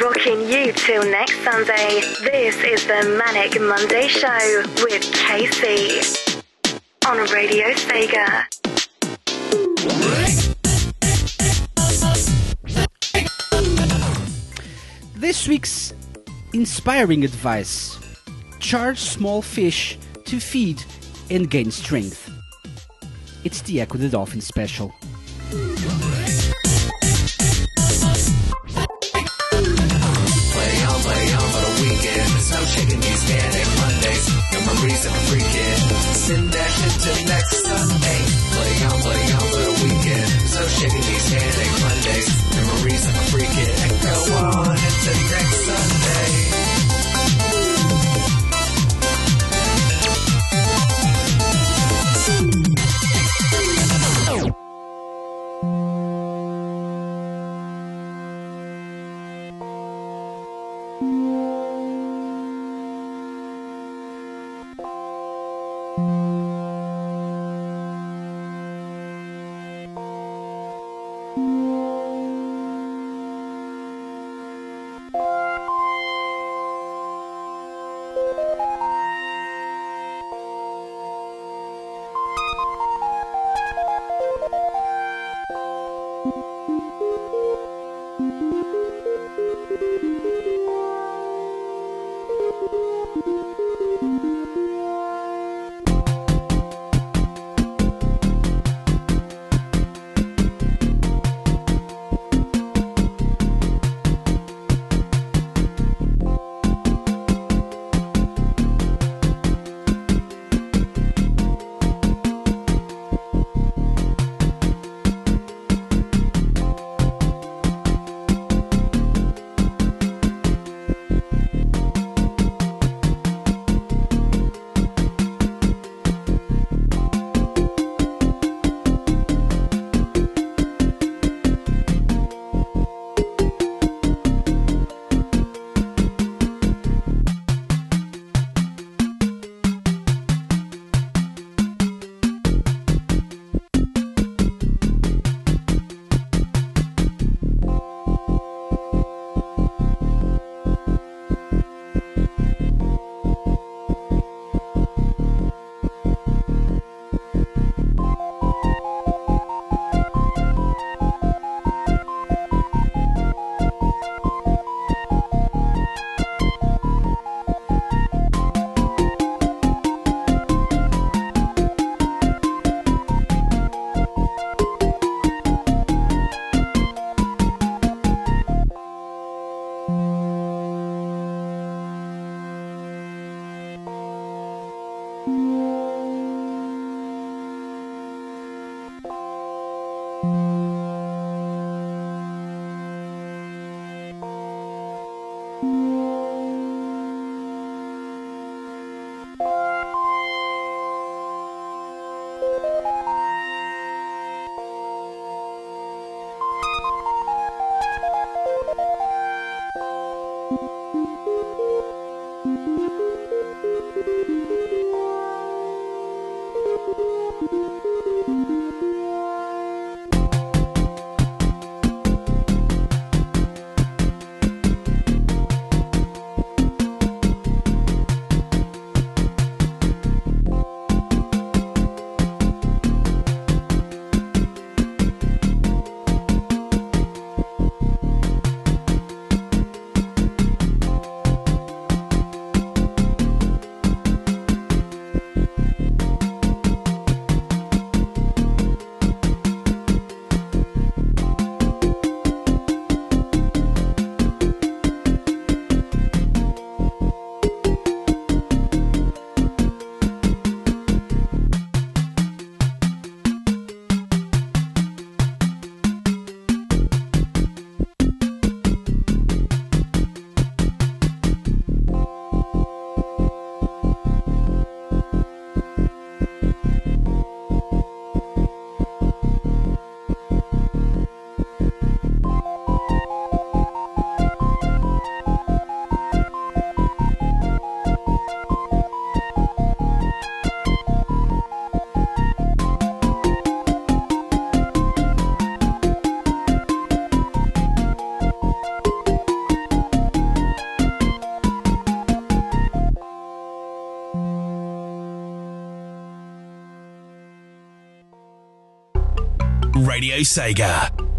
Rocking you till next Sunday. This is the Manic Monday Show with KC on Radio Sega. This week's inspiring advice charge small fish to feed and gain strength. It's the Ecco the Dolphin special. Sega.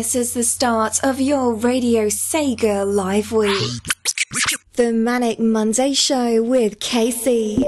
This is the start of your Radio Sega Live Week. The Manic Monday Show with KC.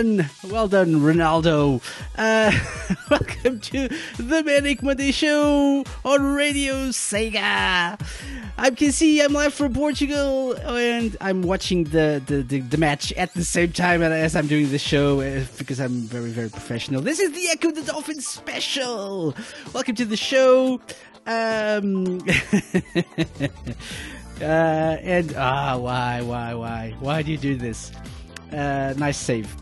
Done, well done, Ronaldo. Uh, welcome to the Manic Monday Show on Radio Sega. I'm KC, I'm live from Portugal, and I'm watching the, the, the, the match at the same time as I'm doing the show uh, because I'm very, very professional. This is the Ecco the Dolphin special. Welcome to the show. Um, uh, and ah, why, why, why, why do you do this? Uh, nice save.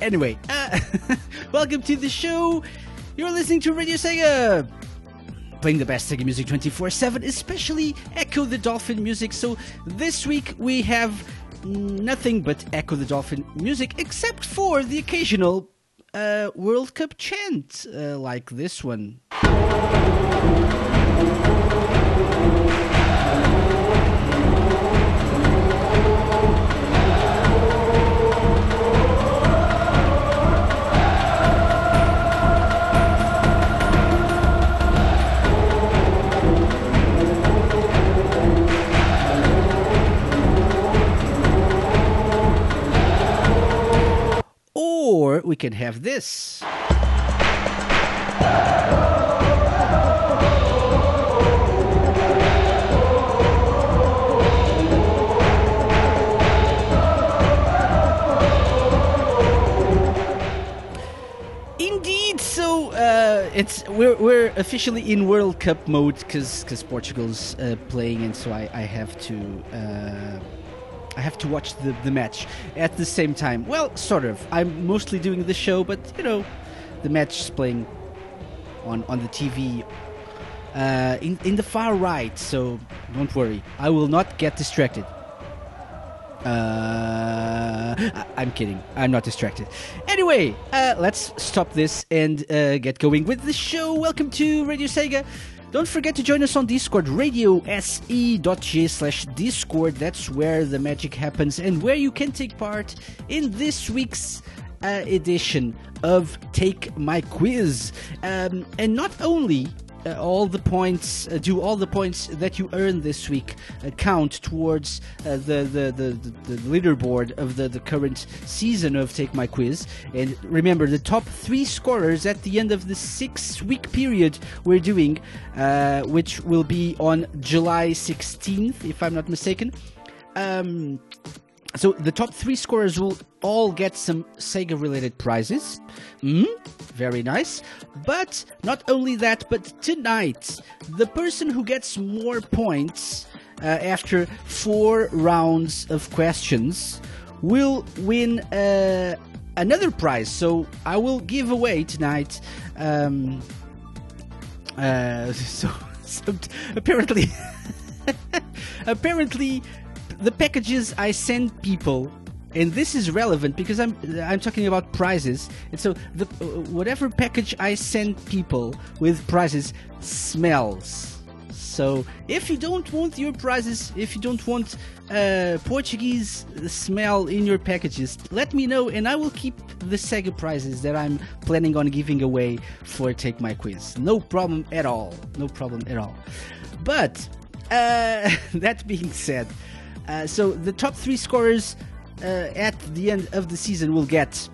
Anyway, uh, welcome to the show. You're listening to Radio Sega. Playing the best Sega music 24 7, especially Ecco the Dolphin music. So this week we have nothing but Ecco the Dolphin music, except for the occasional uh, World Cup chant, uh, like this one. Or we can have this. Indeed, so uh, it's we're we're officially in World Cup mode because because Portugal's uh, playing, and so I I have to. Uh, I have to watch the, the match at the same time. Well, sort of. I'm mostly doing the show, but you know, the match is playing on on the TV uh, in in the far right. So don't worry, I will not get distracted. Uh, I- I'm kidding. I'm not distracted. Anyway, uh, let's stop this and uh, get going with the show. Welcome to Radio Sega. Don't forget to join us on Discord, radiose.ga slash Discord. That's where the magic happens and where you can take part in this week's uh, edition of Take My Quiz. Um, and not only uh, all the points, uh, do all the points that you earn this week uh, count towards uh, the, the, the, the, leaderboard of the, the current season of Take My Quiz. And remember, the top three scorers at the end of the six week period we're doing, uh, which will be on July 16th, if I'm not mistaken. Um, so the top three scorers will all get some Sega related prizes. Mm, very nice. But not only that, but tonight, the person who gets more points uh, after four rounds of questions will win uh, another prize. So I will give away tonight. Um, uh, so, so apparently, apparently, the packages I send people, and this is relevant because I'm I'm talking about prizes. And so the whatever package I send people with prizes smells. So if you don't want your prizes, if you don't want uh, Portuguese smell in your packages, let me know and I will keep the Sega prizes that I'm planning on giving away for Take My Quiz. No problem at all. No problem at all. But uh, that being said, uh, so the top three scorers uh, at the end of the season will get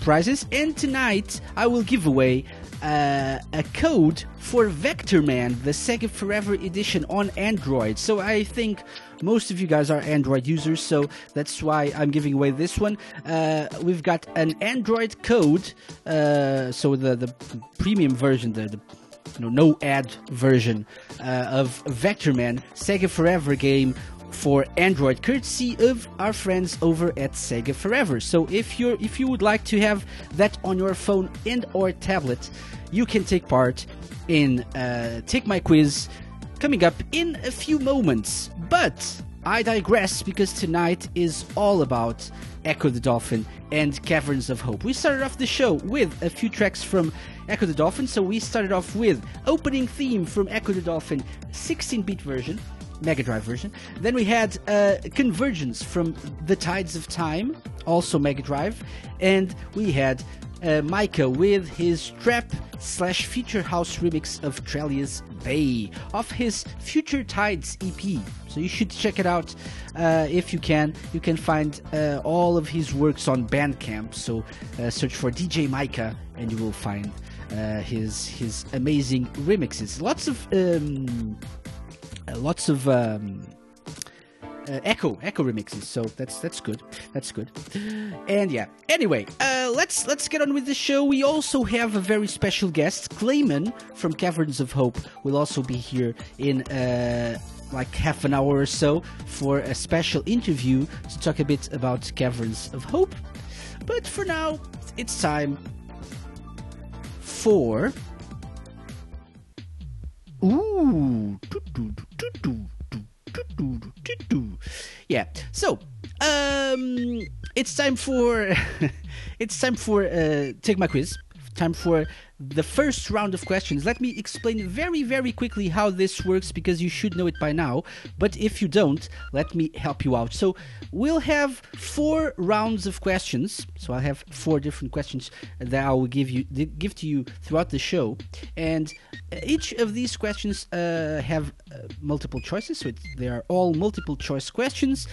prizes, and tonight I will give away uh, a code for Vectorman, the Sega Forever Edition on Android. So I think most of you guys are Android users, so that's why I'm giving away this one. Uh, we've got an Android code, uh, so the the premium version, the, the no ad version uh, of Vectorman Sega Forever game for Android, courtesy of our friends over at Sega Forever. So if you're if you would like to have that on your phone and or tablet, you can take part in uh, Take My Quiz coming up in a few moments. But I digress because tonight is all about Ecco the Dolphin and Caverns of Hope. We started off the show with a few tracks from Ecco the Dolphin. So we started off with opening theme from Ecco the Dolphin 16-bit version. Mega Drive version. Then we had uh, Convergence from The Tides of Time, also Mega Drive, and we had uh, Mykah with his trap slash future house remix of Trellia's Bay of his Future Tides EP. So you should check it out uh, if you can. You can find uh, all of his works on Bandcamp. So uh, search for DJ Mykah and you will find uh, his his amazing remixes. Lots of um, lots of. Um, uh, Ecco Ecco remixes so that's that's good that's good and yeah anyway uh, let's let's get on with the show we also have a very special guest Klaimen from caverns of hope will also be here in uh, like half an hour or so for a special interview to talk a bit about caverns of hope but for now it's time for ooh yeah. So, um, it's time for it's time for uh, take my quiz. Time for the first round of questions. Let me explain very very quickly how this works because you should know it by now. But if you don't, let me help you out. So we'll have four rounds of questions. So I'll have four different questions that I will give you give to you throughout the show, and each of these questions uh, have uh, multiple choices. So they are all multiple choice questions.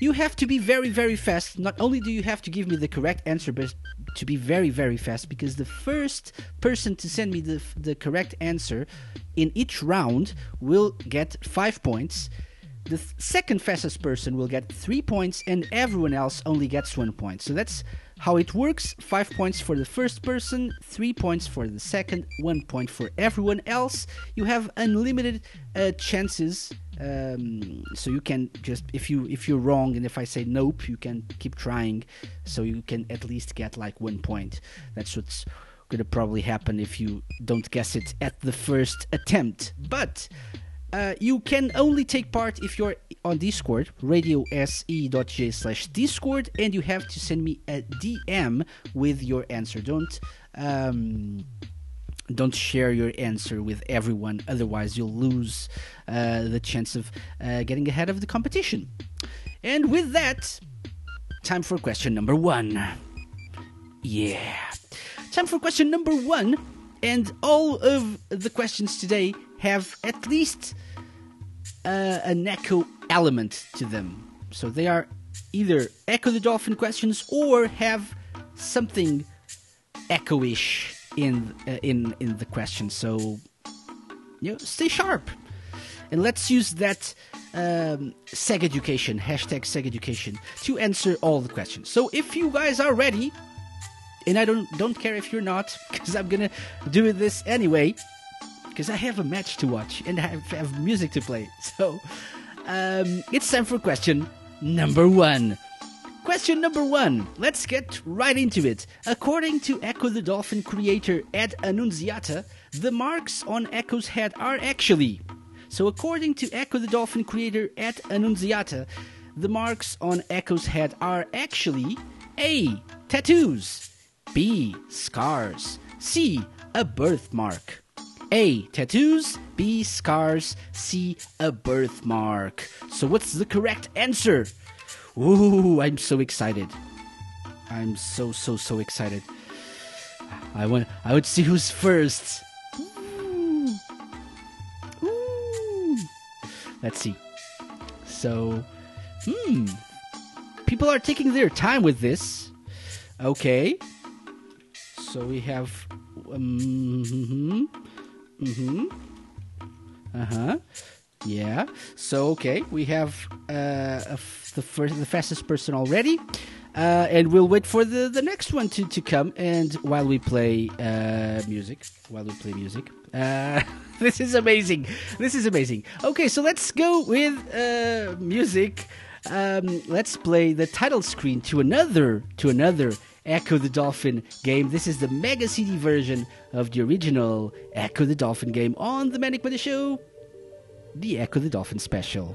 You have to be very, very fast. Not only do you have to give me the correct answer, but to be very, very fast because the first person to send me the, the correct answer in each round will get five points. The th- second fastest person will get three points, and everyone else only gets one point. So that's how it works five points for the first person, three points for the second, one point for everyone else. You have unlimited uh, chances. Um, so you can just if you if you're wrong and if I say nope, you can keep trying. So you can at least get like one point. That's what's gonna probably happen if you don't guess it at the first attempt. But uh, you can only take part if you're on Discord, radiose.ga slash Discord, and you have to send me a DM with your answer. Don't um, don't share your answer with everyone, otherwise you'll lose uh, the chance of uh, getting ahead of the competition. And with that, time for question number one. Yeah, time for question number one, and all of the questions today have at least uh, an echo element to them. So they are either Ecco the Dolphin questions or have something echo-ish in uh, in in the question. So you know, stay sharp, and let's use that um, Seg Education hashtag Seg Education to answer all the questions. So if you guys are ready, and I don't don't care if you're not, because I'm gonna do this anyway because I have a match to watch and I have, have music to play. So um, it's time for question number one. Question number one. Let's get right into it. According to Ecco the Dolphin creator Ed Annunziata, the marks on Ecco's head are actually. So, according to Ecco the Dolphin creator Ed Annunziata, the marks on Ecco's head are actually A. Tattoos, B. Scars, C. A birthmark. A. Tattoos. B. Scars. C. A birthmark. So, what's the correct answer? Ooh, I'm so excited. I'm so, so, so excited. I want. I would see who's first. Ooh. Ooh. Let's see. So, hmm. People are taking their time with this. Okay. So we have. Um, Mm-hmm. Uh huh. Yeah. So okay, we have uh, the first, the fastest person already, uh, and we'll wait for the the next one to to come. And while we play uh, music, while we play music, uh, this is amazing. This is amazing. Okay, so let's go with uh, music. Um, let's play the title screen to another to another Ecco the Dolphin game. This is the Mega CD version of the original Ecco the Dolphin game on the Manic Monday Show, the Ecco the Dolphin special.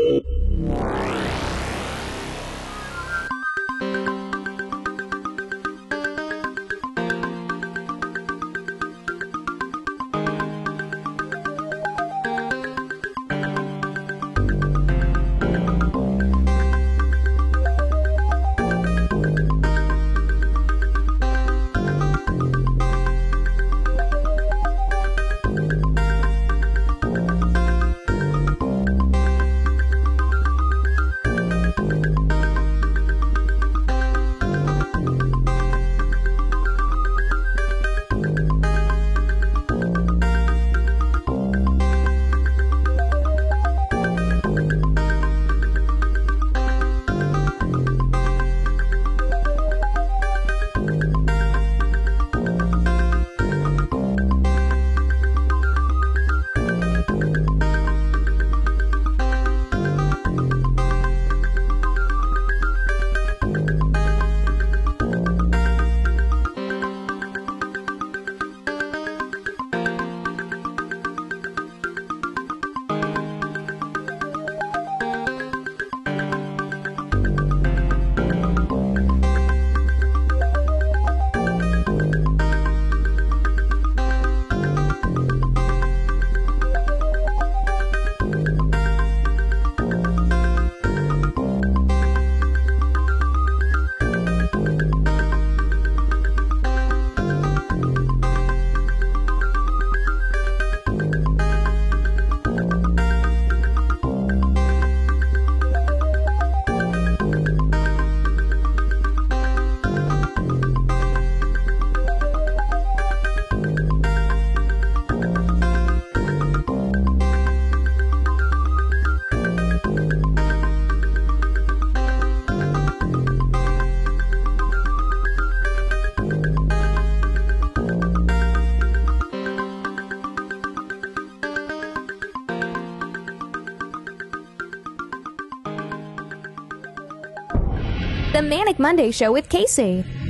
Manic Monday Show with KC.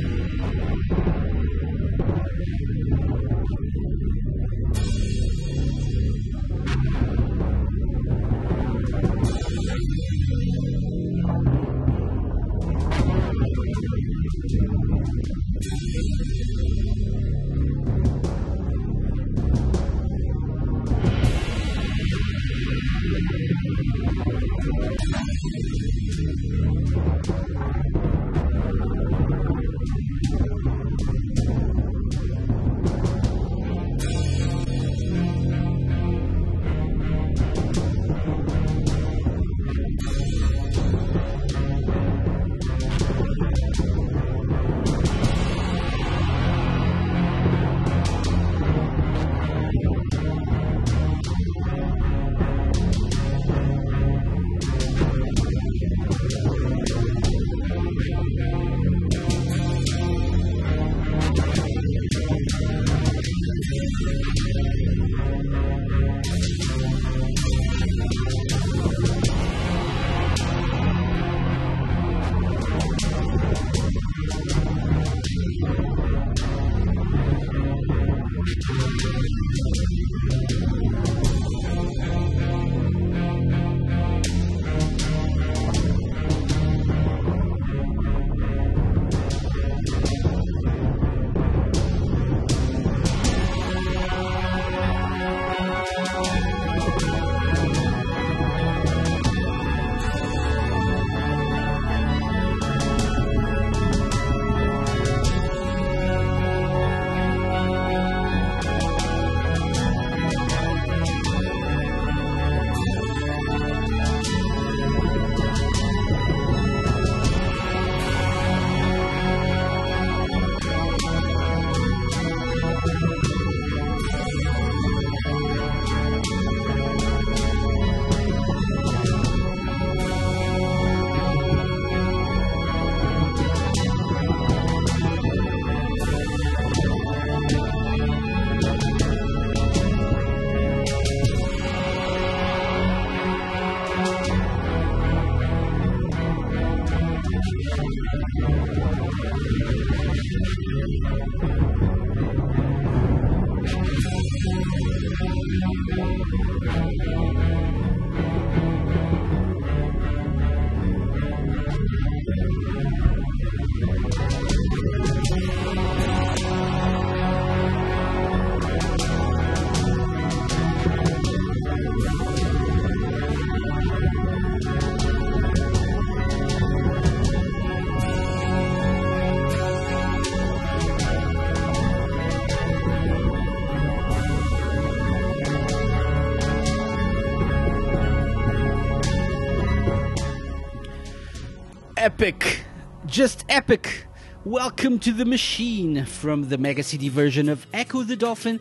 Epic. Just epic. Welcome to the machine from the Mega CD version of Ecco the Dolphin.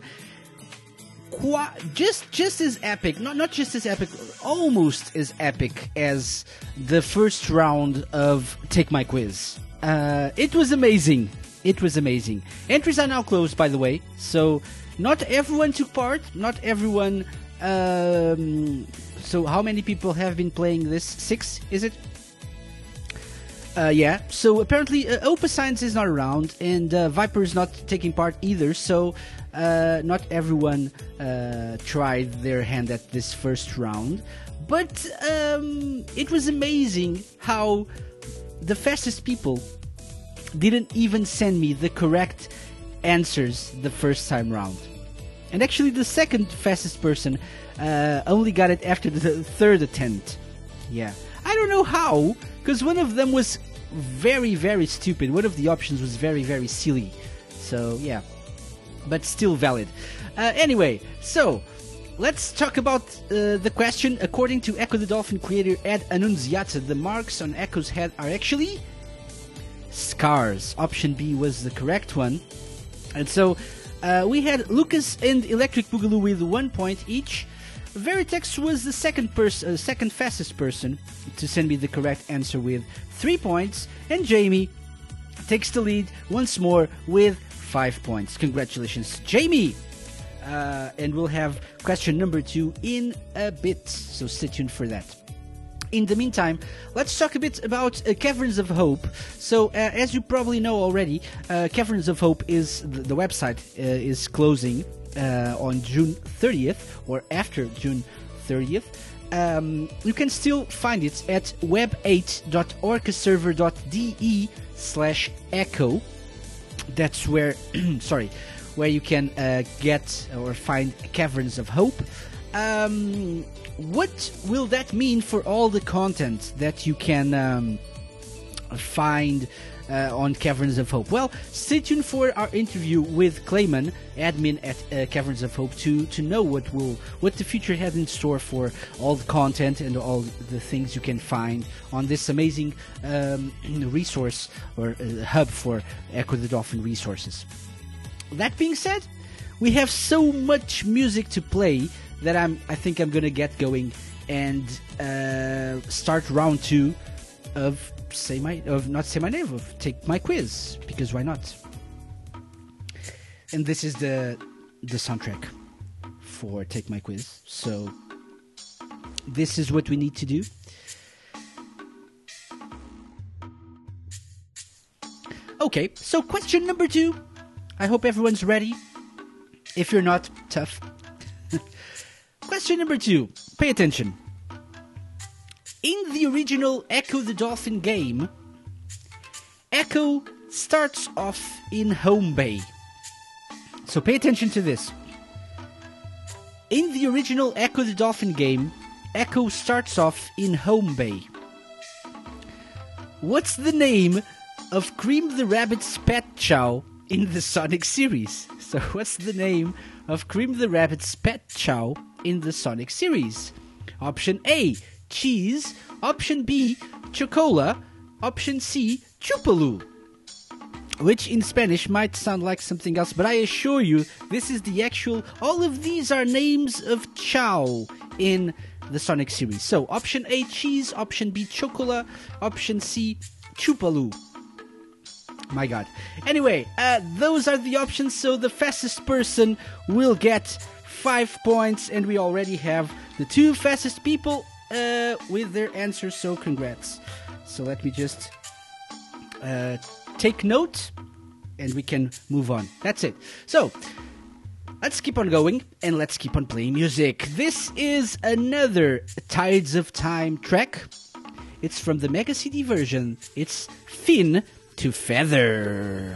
Qua- just just as epic, not not just as epic, almost as epic as the first round of Take My Quiz. Uh, it was amazing. It was amazing. Entries are now closed, by the way, so not everyone took part. Not everyone. Um, so, how many people have been playing this? Six, is it? Uh, yeah, so apparently uh, Opus Science is not around, and uh, Viper is not taking part either, so uh, not everyone uh, tried their hand at this first round. But um, it was amazing how the fastest people didn't even send me the correct answers the first time round. And actually, the second fastest person uh, only got it after the third attempt. Yeah. I don't know how, because one of them was very, very stupid. One of the options was very, very silly. So, yeah. But still valid. Uh, anyway, so let's talk about uh, the question. According to Ecco the Dolphin creator Ed Annunziata, the marks on Ecco's head are actually scars. Option B was the correct one. And so uh, we had Lucas and Electric Boogaloo with one point each. Veritex was the second person, uh, second fastest person to send me the correct answer with three points, and Jamie takes the lead once more with five points. Congratulations, Jamie! Uh, and we'll have question number two in a bit, so stay tuned for that. In the meantime, let's talk a bit about uh, Caverns of Hope. So, uh, as you probably know already, uh, Caverns of Hope is the, website uh, is closing uh, on June 30th or after June 30th. Um, you can still find it at web8.orcaserver.de slash ecco. That's where, sorry, where you can uh, get or find Caverns of Hope. Um, what will that mean for all the content that you can um, find uh, on Caverns of Hope? Well, stay tuned for our interview with Klaimen, admin at uh, Caverns of Hope, to to know what will what the future has in store for all the content and all the things you can find on this amazing um, resource or uh, hub for Ecco the Dolphin resources. That being said, we have so much music to play that I'm I think I'm gonna get going and uh, start round two of say my of not say my name of take my quiz because why not? And this is the the soundtrack for take my quiz. So this is what we need to do. Okay, so question number two. I hope everyone's ready. If you're not, tough. Question number two. Pay attention. In the original Ecco the Dolphin game, Ecco starts off in Home Bay. So pay attention to this. In the original Ecco the Dolphin game, Ecco starts off in Home Bay. What's the name of Cream the Rabbit's pet Chao in the Sonic series? So, what's the name of Cream the Rabbit's pet Chao in the Sonic series? Option A, cheese. Option B, chocola. Option C, chupaloo. Which in Spanish might sound like something else, but I assure you, this is the actual. All of these are names of Chao in the Sonic series. So, option A, cheese. Option B, chocola. Option C, chupaloo. My god. Anyway, uh, those are the options, so the fastest person will get five points, and we already have the two fastest people uh, with their answers, so congrats. So let me just uh, take note, and we can move on. That's it. So, let's keep on going, and let's keep on playing music. This is another Tides of Time track. It's from the Mega CD version. It's Fin to Feather.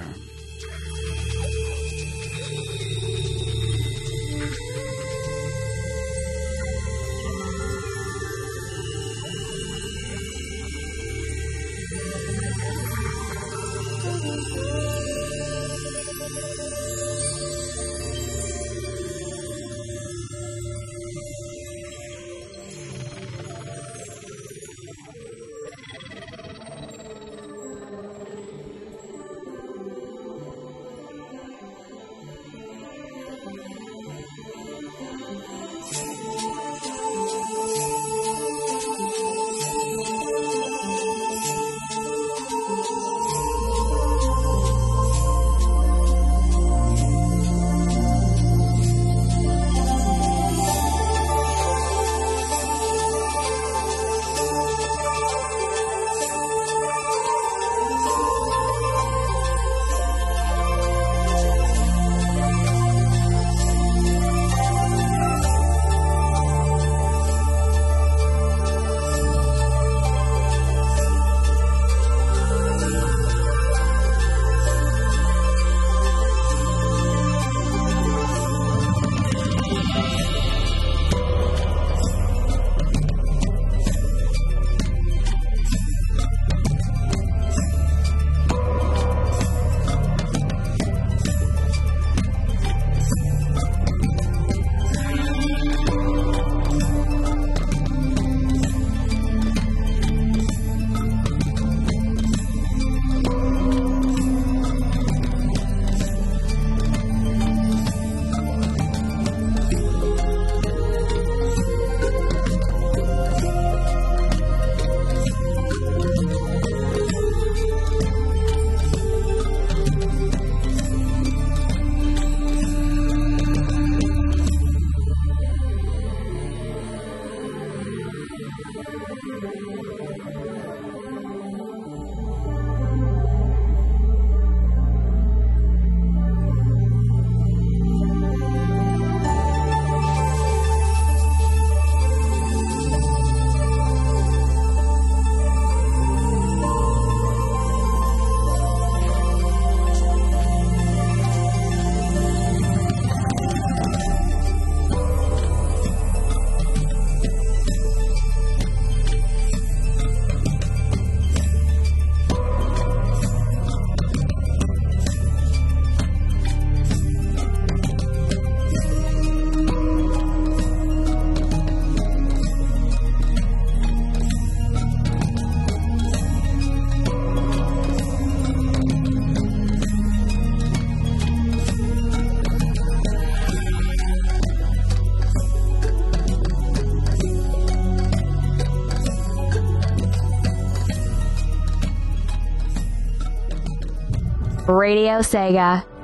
radiose.ga.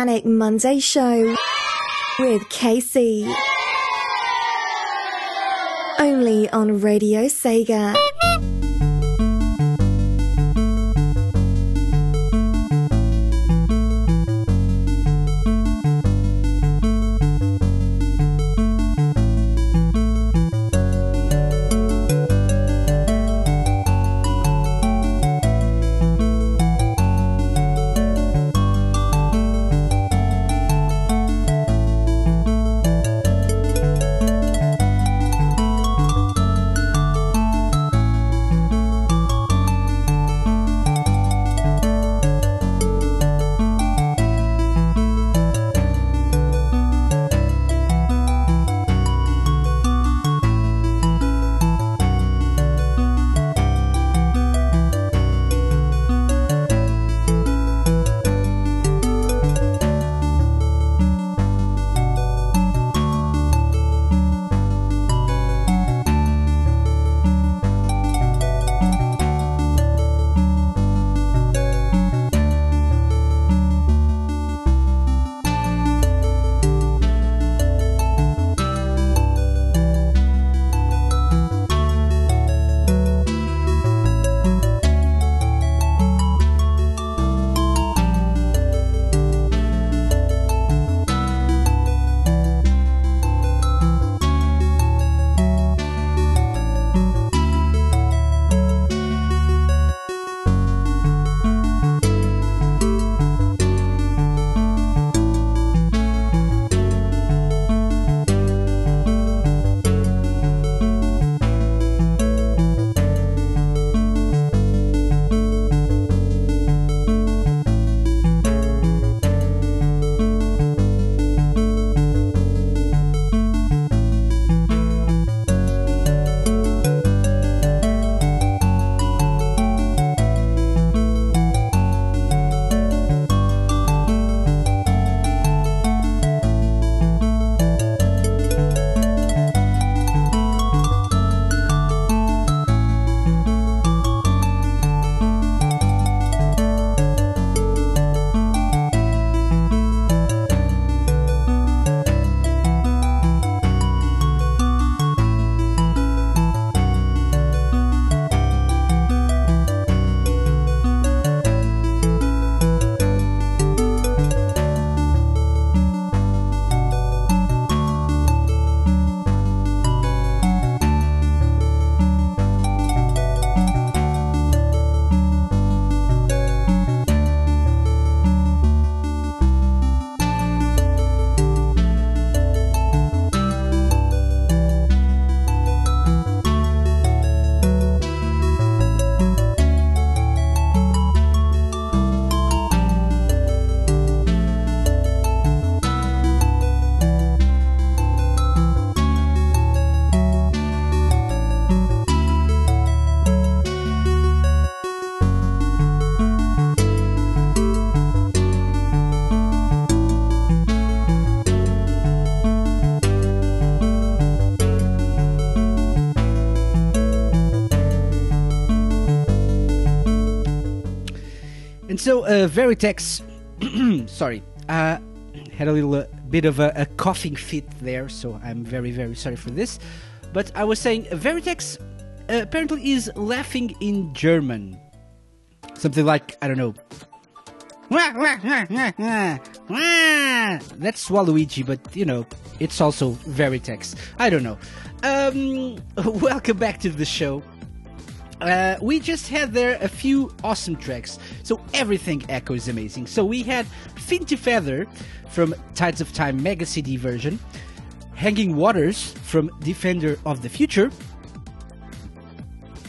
Manic Monday Show with KC. Only on radiose.ga. So, uh, Veritex, sorry, uh, had a little uh, bit of a, a coughing fit there, so I'm very, very sorry for this. But I was saying, Veritex uh, apparently is laughing in German. Something like, I don't know. That's Waluigi, but you know, it's also Veritex. I don't know. Um, welcome back to the show. Uh, we just had there a few awesome tracks, so everything Ecco is amazing. So we had Fin to Feather from Tides of Time Mega CD version, Hanging Waters from Defender of the Future,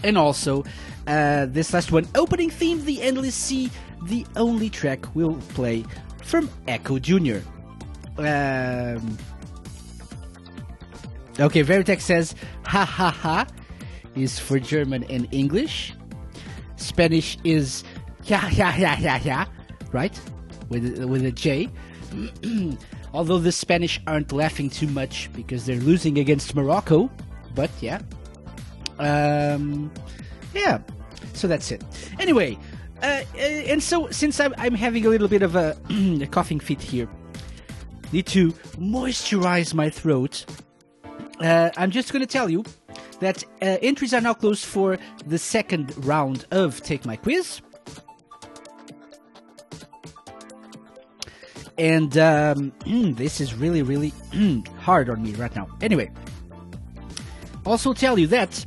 and also uh, this last one, opening theme, The Endless Sea, the only track we'll play from Ecco Jr. Um, okay, Veritex says, ha ha ha, is for German and English. Spanish is yeah yeah yeah yeah yeah, right? With with a J. Although the Spanish aren't laughing too much because they're losing against Morocco, but yeah, um, yeah. So that's it. Anyway, uh, uh, and so since I'm, I'm having a little bit of a, a coughing fit here, need to moisturize my throat. Uh, I'm just going to tell you that uh, entries are now closed for the second round of Take My Quiz. And um, this is really, really hard on me right now. Anyway, also tell you that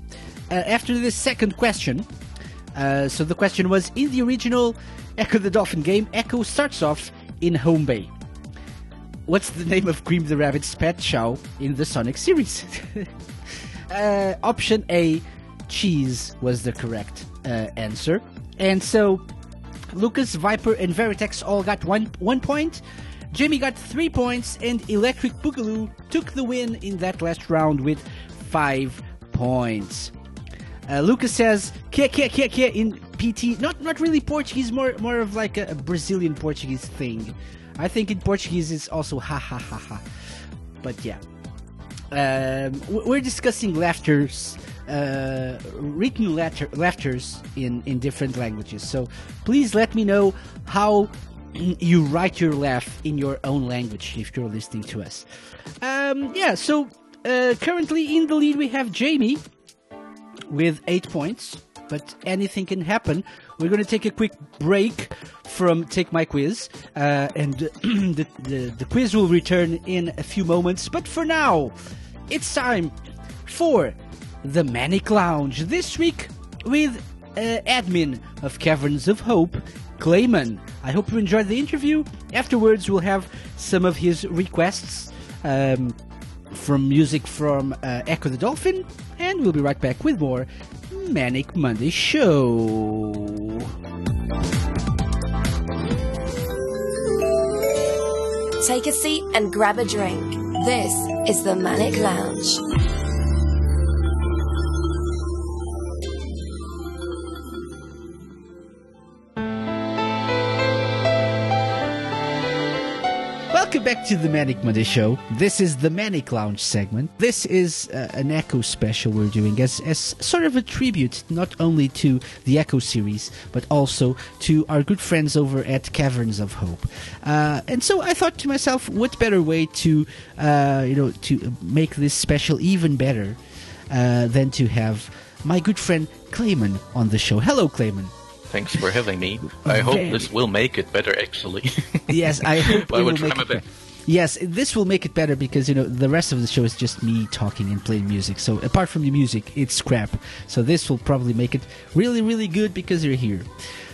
uh, after this second question, uh, so the question was in the original Ecco the Dolphin game, Ecco starts off in Home Bay. What's the name of Cream the Rabbit's pet Chao in the Sonic series? uh, option A, cheese, was the correct uh, answer. And so Lucas, Viper, and Veritex all got one one point. Jamie got three points, and Electric Boogaloo took the win in that last round with five points. Uh, Lucas says "que que que que" in PT. Not not really Portuguese, more more of like a, a Brazilian Portuguese thing. I think in Portuguese it's also ha ha ha ha. But yeah, um, we're discussing laughters, uh, written laughter, laughters in in different languages. So please let me know how you write your laugh in your own language if you're listening to us. Um, yeah. So uh, currently in the lead we have Jamie with eight points, but anything can happen. We're going to take a quick break from Take My Quiz, uh, and the, the, the quiz will return in a few moments. But for now, it's time for the Manic Lounge. This week with uh, admin of Caverns of Hope, Klaimen. I hope you enjoyed the interview. Afterwards, we'll have some of his requests. Um, from music from uh, Ecco the Dolphin, and we'll be right back with more Manic Monday Show. Take a seat and grab a drink. This is the Manic Lounge. Back to the Manic Monday Show. This is the Manic Lounge segment. This is uh, an Ecco special we're doing as, as sort of a tribute not only to the Ecco series, but also to our good friends over at Caverns of Hope. Uh, and so I thought to myself, what better way to, uh, you know, to make this special even better uh, than to have my good friend Klaimen on the show. Hello, Klaimen. Thanks for having me. I hope Very- this will make it better, actually. Yes, I hope I it will make it best. Yes, this will make it better because you know the rest of the show is just me talking and playing music. So apart from the music, it's crap. So this will probably make it really, really good because you're here.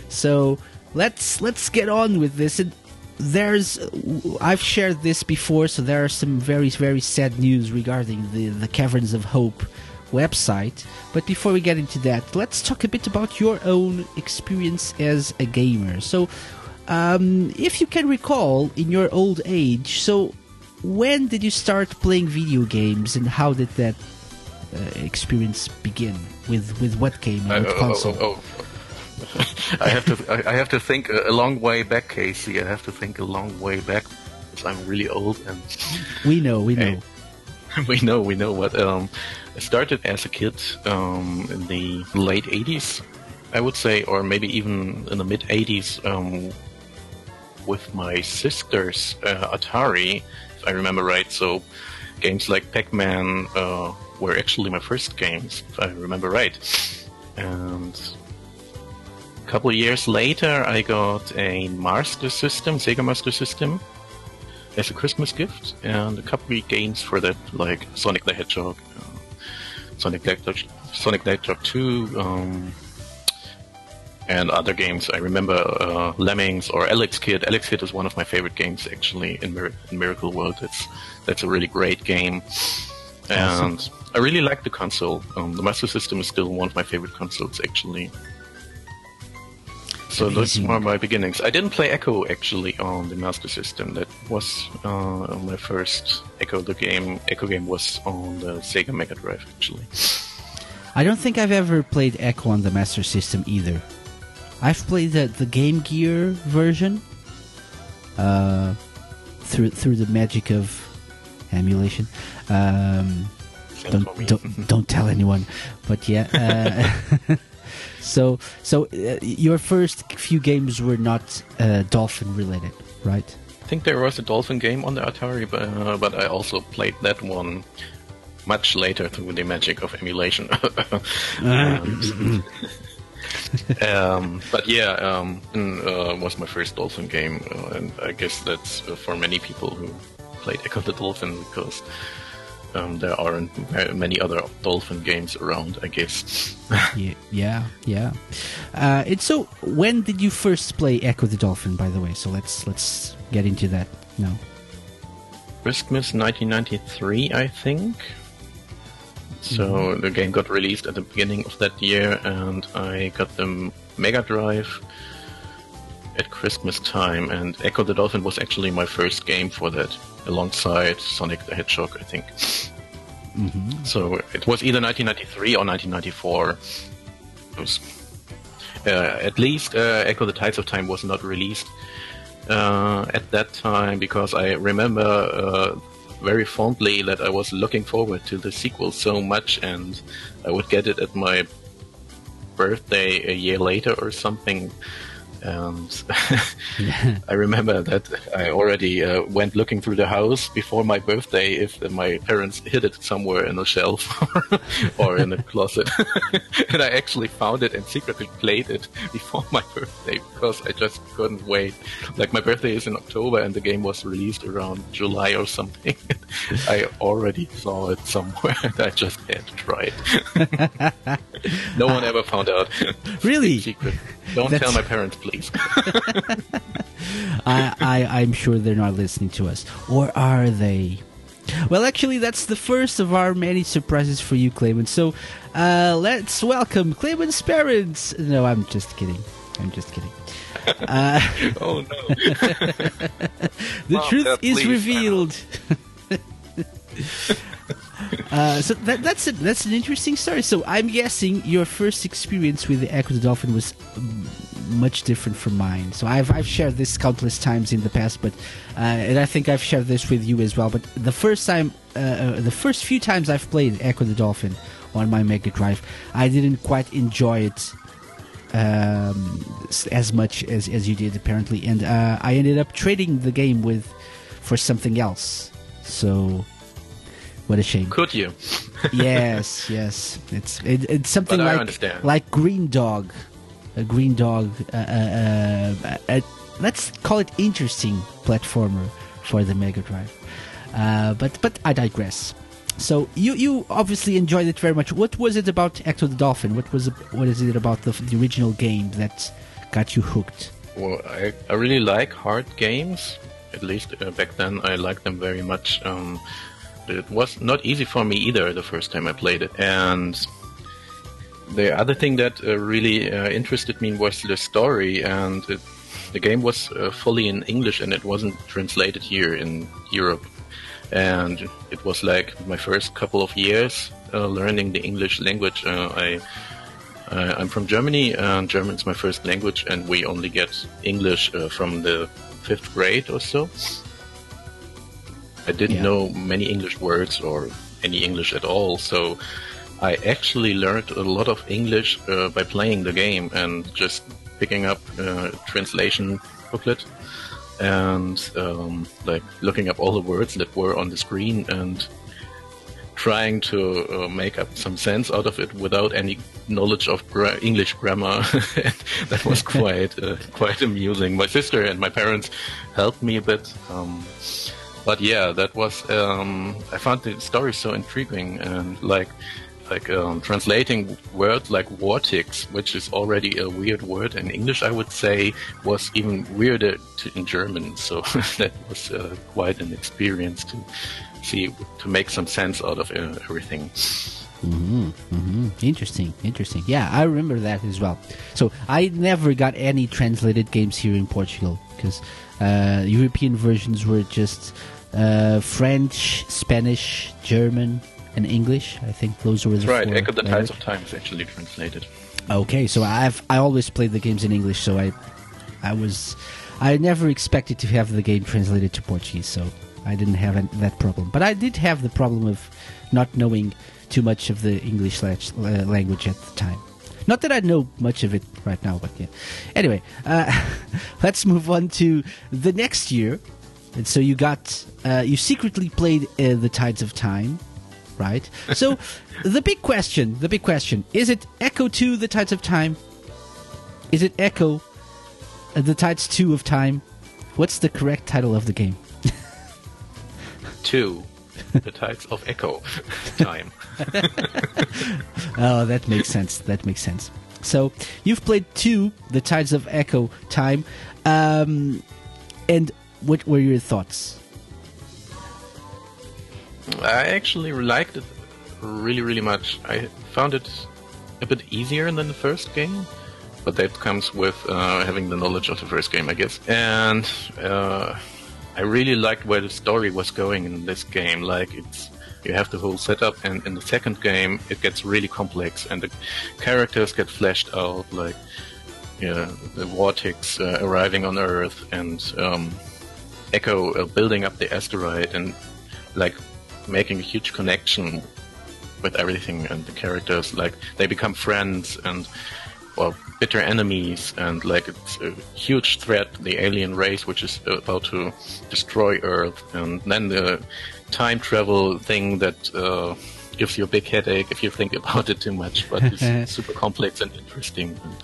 So let's let's get on with this. And there's I've shared this before, so there are some very very sad news regarding the the Caverns of Hope website. But before we get into that, let's talk a bit about your own experience as a gamer. So, um, if you can recall in your old age, so when did you start playing video games and how did that uh, experience begin? With with what game and Uh, what oh, console? oh, oh. I have to. I, have to think a, a long way back, KC. I have to think a long way back. Because I'm really old, and We know, we know. We know, we know what. Um, I started as a kid um, in the late '80s, I would say, or maybe even in the mid 80s, um, with my sister's uh, Atari, if I remember right. So games like Pac-Man uh, were actually my first games, if I remember right. And a couple years later, I got a Master System, Sega Master System, as a Christmas gift, and a couple of games for that, like Sonic the Hedgehog, Sonic the Hedgehog, Sonic the Hedgehog 2, um, and other games. I remember uh, Lemmings or Alex Kidd. Alex Kidd is one of my favorite games actually in, Mir- in Miracle World. It's that's a really great game, and Awesome. I really like the console. Um, the Master System is still one of my favorite consoles actually. So those were my beginnings. I didn't play Ecco actually on the Master System. That was uh, my first Ecco. The game Ecco game was on the Sega Mega Drive actually. I don't think I've ever played Ecco on the Master System either. I've played the, the Game Gear version uh, through through the magic of emulation. Um, Same for me. don't don't don't tell anyone. But yeah. Uh, so so uh, your first few games were not uh, dolphin related, right? I think there was a Dolphin game on the Atari, but, uh, but I also played that one much later through the magic of emulation. And- um, but yeah, um, uh, was my first Dolphin game, uh, and I guess that's uh, for many people who played Ecco the Dolphin because um, there aren't many other Dolphin games around. I guess. yeah, yeah, yeah. Uh, and so, when did you first play Ecco the Dolphin? By the way, so let's let's get into that now. Christmas 1993, I think. So the game got released at the beginning of that year, and I got the Mega Drive at Christmas time. And Ecco the Dolphin was actually my first game for that, alongside Sonic the Hedgehog, I think. So it was either 1993 or 1994. Was, uh, at least uh, Ecco the Tides of Time was not released uh, at that time because I remember uh, very fondly that I was looking forward to the sequel so much, and I would get it at my birthday a year later or something. And I remember that I already uh, went looking through the house before my birthday if my parents hid it somewhere in a shelf or in a closet. and I actually found it and secretly played it before my birthday because I just couldn't wait. Like my birthday is in October and the game was released around July or something. I already saw it somewhere and I just had to try it. no one ever found out. Really? Secret. Don't That's- tell my parents, please. I, I I'm sure they're not listening to us, or are they? Well, actually, that's the first of our many surprises for you, Klaimen. So, uh, let's welcome Klaimen's parents. No, I'm just kidding. I'm just kidding. Uh, oh no. the Mom, truth Dad, is please, revealed. uh, so that, that's a, that's an interesting story. So I'm guessing your first experience with the Ecco the Dolphin was um, much different from mine. So I've I've shared this countless times in the past, but uh, and I think I've shared this with you as well. But the first time, uh, uh, the first few times I've played Ecco the Dolphin on my Mega Drive, I didn't quite enjoy it um, as much as, as you did apparently, and uh, I ended up trading the game with for something else. So, what a shame. Could you? yes, yes, it's it, it's something But like like Green Dog, a Green Dog. Uh, uh, uh, let's call it interesting platformer for the Mega Drive. But but I digress. So you you obviously enjoyed it very much. What was it about Ecco the Dolphin? What was what is it about the, the original game that got you hooked? Well, I, I really like hard games. At least uh, back then, I liked them very much. Um, it was not easy for me either the first time I played it. And the other thing that uh, really uh, interested me was the story. And it, the game was uh, fully in English and it wasn't translated here in Europe. And it was like my first couple of years uh, learning the English language. Uh, I uh, I'm from Germany, and German is my first language, and we only get English uh, from the fifth grade or so. I didn't Yeah. know many English words or any English at all, so I actually learned a lot of English uh, by playing the game and just picking up uh, translation booklet and um, like looking up all the words that were on the screen and trying to uh, make up some sense out of it without any knowledge of gra- English grammar. that was quite uh, quite amusing. My sister and my parents helped me a bit. Um, but yeah, that was um, I found the story so intriguing and like like um, translating words like vortex, which is already a weird word in English, I would say, was even weirder to, in German. So that was uh, quite an experience to see to make some sense out of uh, everything. Mm-hmm, mm-hmm. Interesting, interesting. Yeah, I remember that as well. So I never got any translated games here in Portugal because uh, European versions were just uh, French, Spanish, German, and English. I think those were the right. four Ecco the. Tides of Time is actually translated. Okay, so I've I always played the games in English, so I I was I never expected to have the game translated to Portuguese, so I didn't have an- that problem. But I did have the problem of not knowing too much of the English uh, language at the time. Not that I know much of it right now, but yeah. Anyway, uh, let's move on to the next year. And so you got uh, you secretly played uh, the Tides of Time, right? So the big question, the big question, is it Ecco 2 the Tides of Time? Is it Ecco uh, the Tides 2 of Time? What's the correct title of the game? Two, the Tides of Ecco Time. Oh, that makes sense. That makes sense. So you've played two, the Tides of Ecco Time, um, and what were your thoughts? I actually liked it really, really much. I found it a bit easier than the first game, but that comes with uh, having the knowledge of the first game, I guess. And uh, I really liked where the story was going in this game. Like it's you have the whole setup, and in the second game it gets really complex, and the characters get fleshed out. Like yeah, the vortex uh, arriving on Earth, and um, Ecco uh, building up the asteroid, and like making a huge connection with everything and the characters. Like they become friends and well, bitter enemies, and like it's a huge threat, the alien race, which is about to destroy Earth, and then the time travel thing that uh, gives you a big headache if you think about it too much, but it's super complex and interesting. And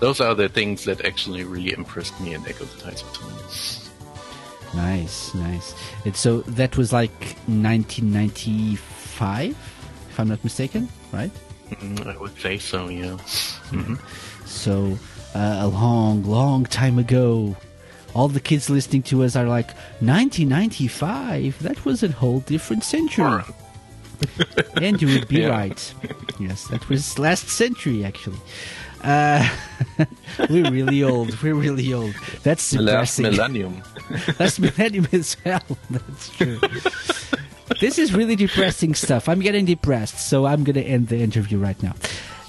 those are the things that actually really impressed me in Ecco the Tides of Time. Nice, nice. And so that was like 1995, if I'm not mistaken, right? Mm, I would say so, yeah. hmm So uh, a long, long time ago. All the kids listening to us are like, 1995? That was a whole different century. and you would be Yeah. right. Yes, that was last century, actually. Uh, we're really old. We're really old. That's The last millennium. Last millennium as well. That's true. this is really depressing stuff. I'm getting depressed, so I'm going to end the interview right now.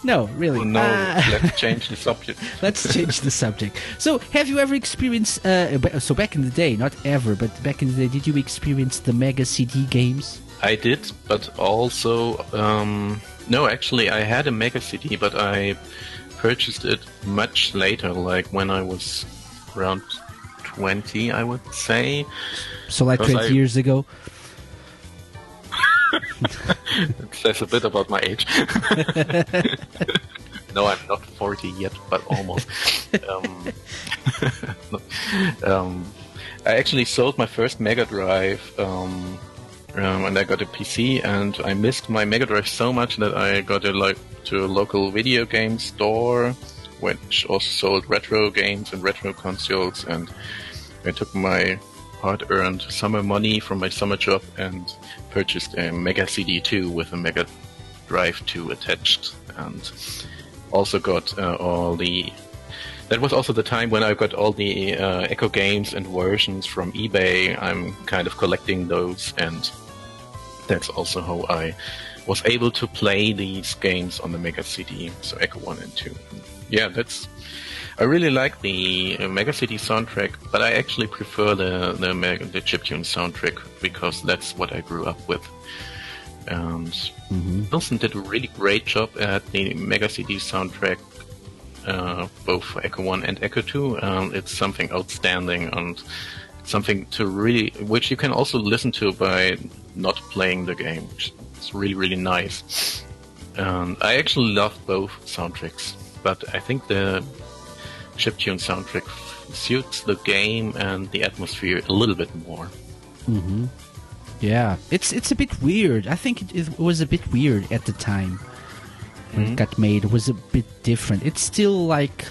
No, really. Oh, no, Uh, let's change the subject. Let's change the subject. So, have you ever experienced? Uh, so back in the day, not ever, but back in the day, did you experience the Mega CD games? I did, but also um, no. Actually, I had a Mega CD, but I purchased it much later, like when I was around twenty, I would say. So, like 20 I- years ago. It says a bit about my age. no, I'm not forty yet, but almost. um, um, I actually sold my first Mega Drive. Um, um, and I got a PC, and I missed my Mega Drive so much that I got it like to a local video game store, which also sold retro games and retro consoles. And I took my hard-earned summer money from my summer job and purchased a Mega CD2 with a Mega Drive 2 attached, and also got uh, all the. That was also the time when I got all the uh, Ecco games and versions from eBay. I'm kind of collecting those, and that's also how I was able to play these games on the Mega CD. So Ecco One and Two. Yeah, that's. I really like the uh, Mega CD soundtrack, but I actually prefer the the, Mega, the chiptune soundtrack because that's what I grew up with. And Mm-hmm. Nilsen did a really great job at the Mega CD soundtrack, uh, both Ecco 1 and Ecco 2. Um, it's something outstanding and something to really, which you can also listen to by not playing the game. It's really, really nice. And I actually love both soundtracks, but I think the chiptune soundtrack suits the game and the atmosphere a little bit more. Yeah, it's it's a bit weird. I think it, it was a bit weird at the time when it got made. Was a bit different. It's still like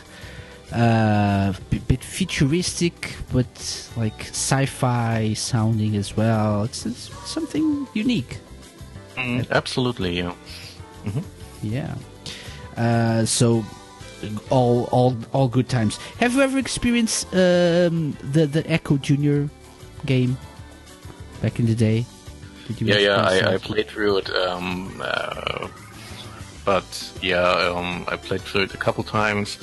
uh, a bit futuristic, but like sci-fi sounding as well. It's, it's something unique. Mm, absolutely, yeah. Yeah. Uh, so all all all good times. Have you ever experienced um, the the Ecco Junior game back in the day? Did you Yeah, yeah, I, I played through it, um, uh, but yeah, um, I played through it a couple times.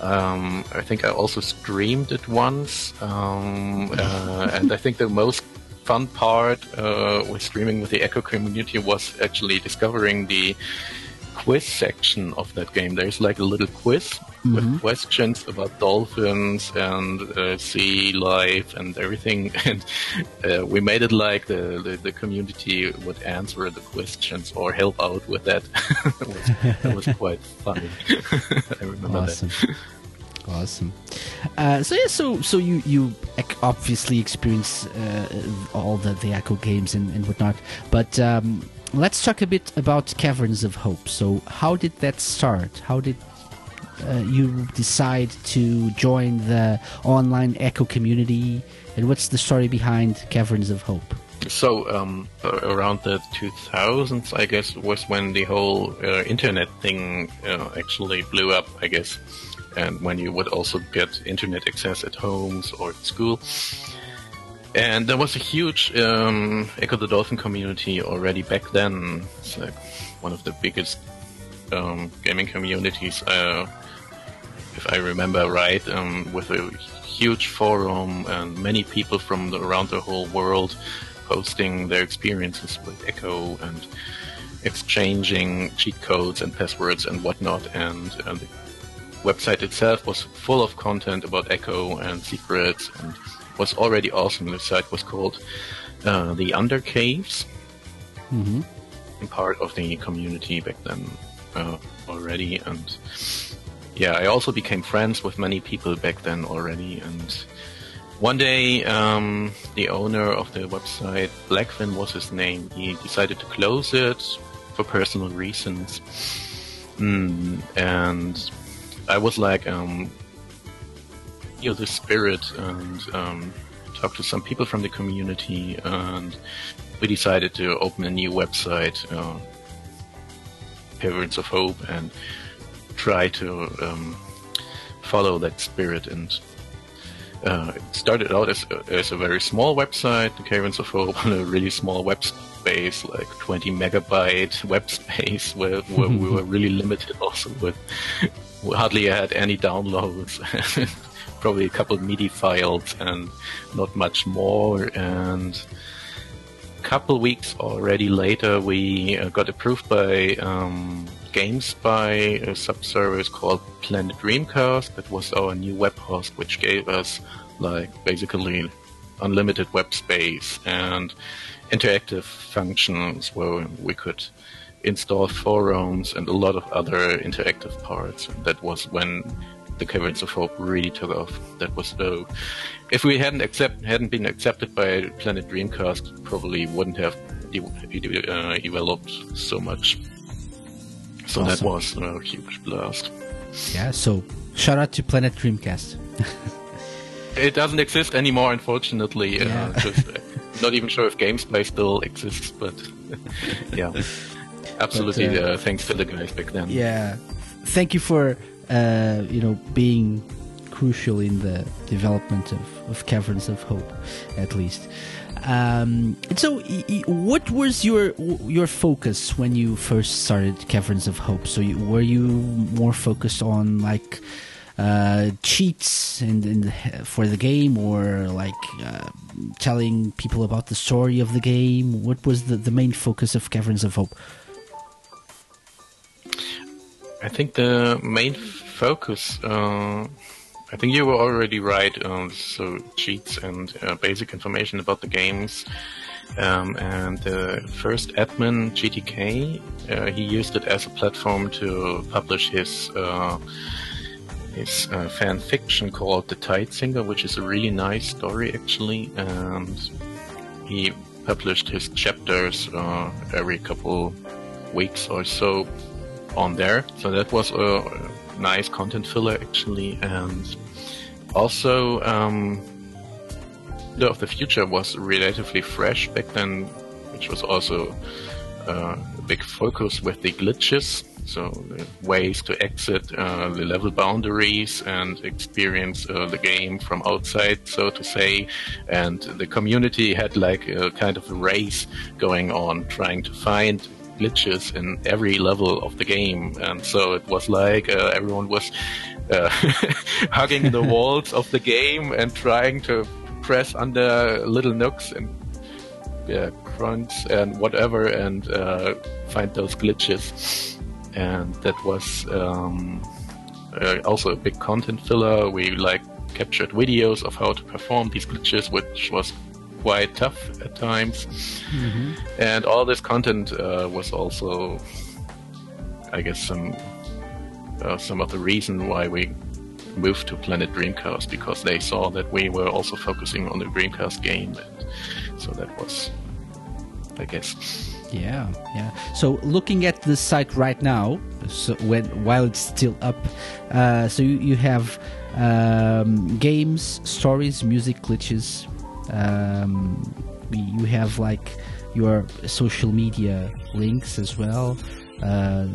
Um, I think I also streamed it once, um, uh, and I think the most fun part uh, with streaming with the Ecco community was actually discovering the quiz section of that game. There's like a little quiz with questions about dolphins and uh, sea life and everything, and uh, we made it like the, the, the community would answer the questions or help out with that. that, was, that was quite funny. I remember awesome that. awesome uh, so yeah so so you you obviously experience uh, all the the ecco games and, and whatnot but um, let's talk a bit about caverns of hope so how did that start how did uh, you decide to join the online ecco community and what's the story behind caverns of hope So um, around the 2000s, I guess, was when the whole uh, internet thing uh, actually blew up. I guess, and when you would also get internet access at homes or at school. And there was a huge um, Ecco the Dolphin community already back then. It's like one of the biggest um, gaming communities, uh, if I remember right, um, with a huge forum and many people from the, around the whole world posting their experiences with Ecco and exchanging cheat codes and passwords and whatnot. And, and the website itself was full of content about Ecco and secrets and was already awesome. The site was called uh, the Undercaves. mm-hmm. Part of the community back then uh, already, and yeah, I also became friends with many people back then already. And one day, um, the owner of the website, Blackfin was his name, he decided to close it for personal reasons. Mm, and I was like, um, know, the spirit and um, talk to some people from the community, and we decided to open a new website, uh, Caverns of Hope, and try to um, follow that spirit. And uh, it started out as a, as a very small website, the Caverns of Hope, on a really small web space, like 20 megabyte web space, where, where we were really limited also with we hardly had any downloads. Probably a couple MIDI files and not much more. And couple weeks already later, we uh, got approved by um, GameSpy, a subservice called Planet Dreamcast. That was our new web host, which gave us like basically unlimited web space and interactive functions where we could install forums and a lot of other interactive parts. And that was when the Caverns of Hope really took off. That was the if we hadn't accept hadn't been accepted by Planet Dreamcast, probably wouldn't have de- uh, developed so much. So that was a huge blast. yeah so shout out to planet dreamcast It doesn't exist anymore, unfortunately. Yeah. Uh, just, uh, not even sure if GameSpy still exists, but yeah, absolutely. But, uh, uh, thanks to the guys back then. yeah thank you for uh, you know being crucial in the development of, of caverns of hope at least um, so what was your your focus when you first started caverns of hope so you, were you more focused on like uh, cheats the, for the game, or like uh, telling people about the story of the game? What was the, the main focus of Caverns of Hope? I think the main focus. Uh, I think you were already right. Um, so cheats and uh, basic information about the games. Um, and the first admin, GTK, uh, he used it as a platform to publish his uh, his uh, fan fiction called The Tide Singer, which is a really nice story actually. And he published his chapters uh, every couple weeks or so on there. So that was a nice content filler actually, and also um, of the Future was relatively fresh back then, which was also uh, a big focus with the glitches. So the ways to exit uh, the level boundaries and experience uh, the game from outside, so to say. And the community had like a kind of a race going on, trying to find glitches in every level of the game, and so it was like uh, everyone was uh, hugging the walls of the game and trying to press under little nooks and yeah, grunts and whatever, and uh, find those glitches. And that was um, uh, also a big content filler. We like captured videos of how to perform these glitches, which was quite tough at times. Mm-hmm. And all this content uh, was also, I guess, some uh, some of the reason why we moved to Planet Dreamcast because they saw that we were also focusing on the Dreamcast game, and so that was, I guess. Yeah, yeah. So looking at the site right now, so when while it's still up, uh, so you, you have um, games, stories, music, glitches, um, you have like your social media links as well. Uh,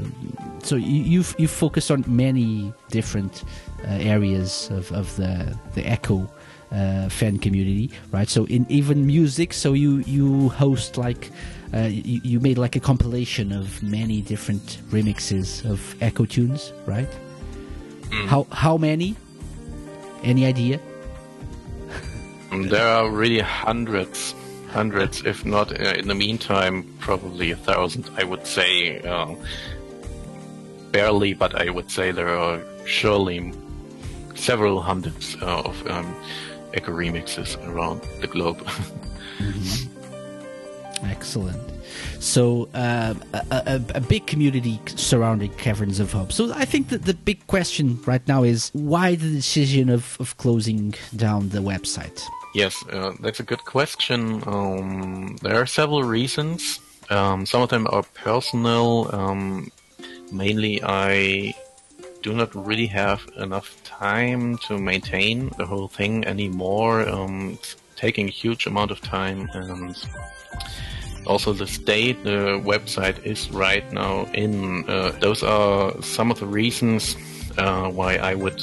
so you, you've you focus on many different uh, areas of, of the the Ecco uh, fan community, right? So in even music, so you you host like uh, you, you made like a compilation of many different remixes of Ecco tunes, right? Mm. How how many? Any idea? There are really hundreds, hundreds, if not uh, in the meantime, probably a thousand. I would say uh, barely, but I would say there are surely several hundreds uh, of um, Ecco remixes around the globe. mm-hmm. Excellent. So uh, a, a, a, big community surrounding Caverns of Hope. So I think that the big question right now is why the decision of, of closing down the website? Yes, uh, that's a good question. Um, there are several reasons. Um, some of them are personal. Um, mainly, I do not really have enough time to maintain the whole thing anymore. Um, it's taking a huge amount of time, and also the state the website is right now in. Uh, those are some of the reasons uh, why I would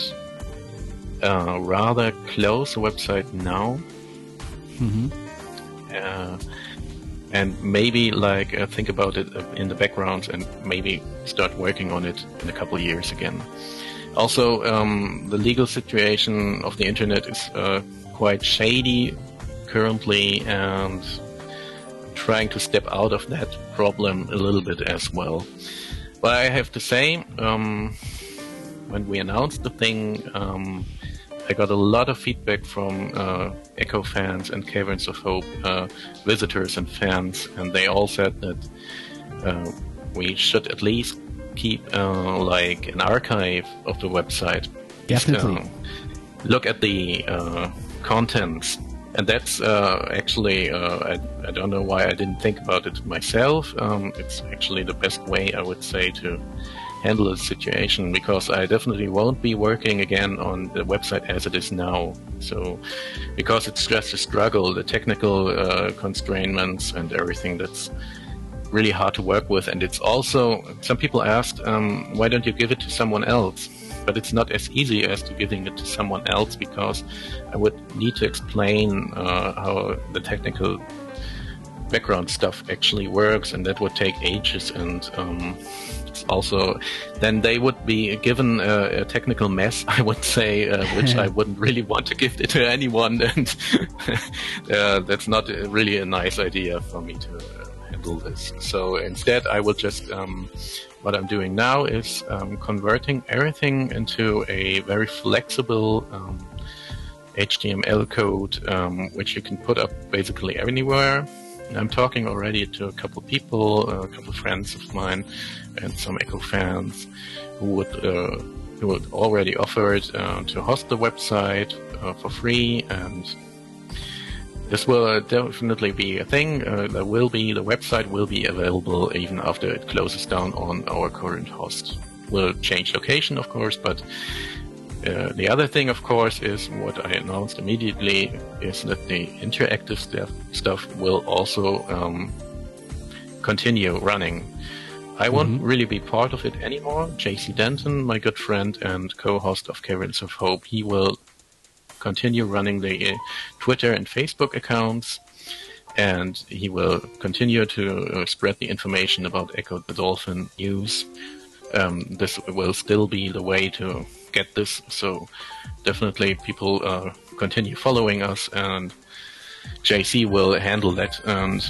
uh, rather close the website now. Mm-hmm. Uh, and maybe like uh, think about it uh, in the background and maybe start working on it in a couple years again. Also, um, the legal situation of the internet is uh, quite shady currently, and trying to step out of that problem a little bit as well. But I have to say, um, when we announced the thing, um, I got a lot of feedback from uh, Ecco fans and Caverns of Hope uh, visitors and fans, and they all said that uh, we should at least keep uh, like an archive of the website. Definitely. Uh, look at the uh, contents, and that's actually I, I, don't know why I didn't think about it myself. Um, it's actually the best way I would say to handle the situation because I definitely won't be working again on the website as it is now. So, because it's just a struggle, the technical uh, constraints and everything that's really hard to work with. And it's also, some people asked, um, why don't you give it to someone else? But it's not as easy as to giving it to someone else because I would need to explain uh, how the technical background stuff actually works, and that would take ages. And um, also, then they would be given a, a technical mess, I would say, uh, which I wouldn't really want to give it to anyone, and uh, that's not really a nice idea for me to uh, handle this. So instead, I will just um, what I'm doing now is um, converting everything into a very flexible um, HTML code, um, which you can put up basically anywhere. I'm talking already to a couple people, a couple friends of mine, and some Ecco fans who would uh, who would already offer it uh, to host the website uh, for free, and this will uh, definitely be a thing. Uh, there will be the website will be available even after it closes down on our current host. We'll change location, of course, but uh, the other thing, of course, is what I announced immediately is that the interactive stuff, stuff will also um, continue running. I won't Mm-hmm. really be part of it anymore. JC Denton, my good friend and co-host of Caverns of Hope, he will continue running the uh, Twitter and Facebook accounts, and he will continue to uh, spread the information about Ecco the Dolphin news. Um, this will still be the way to get this, so definitely people uh, continue following us, and JC will handle that. And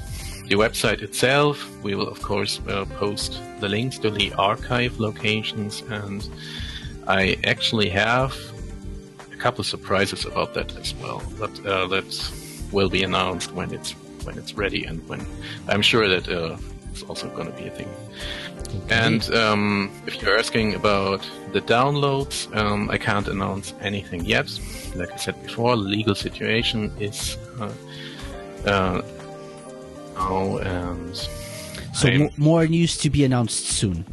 the website itself, we will of course uh, post the links to the archive locations, and I actually have couple of surprises about that as well. But uh, that will be announced when it's when it's ready, and when I'm sure that uh, it's also going to be a thing. And um, if you're asking about the downloads, um, I can't announce anything yet. Like I said before, legal situation is uh, uh, now, and So I'm- more news to be announced soon.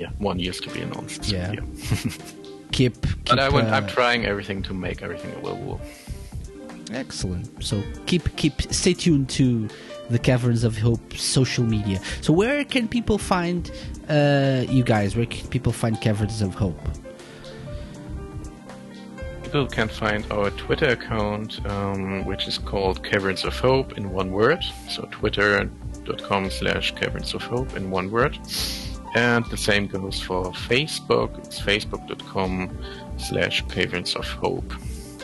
yeah, one years to be announced. so, Yeah. Keep, keep But I would, uh, I'm trying everything to make everything a available. Excellent. So keep keep stay tuned to the Caverns of Hope social media. So where can people find uh, you guys? Where can people find Caverns of Hope? People can find our Twitter account, um, which is called Caverns of Hope in one word. So twitter.com slash Caverns of Hope in one word. And the same goes for Facebook. It's facebook.com slash Caverns of Hope.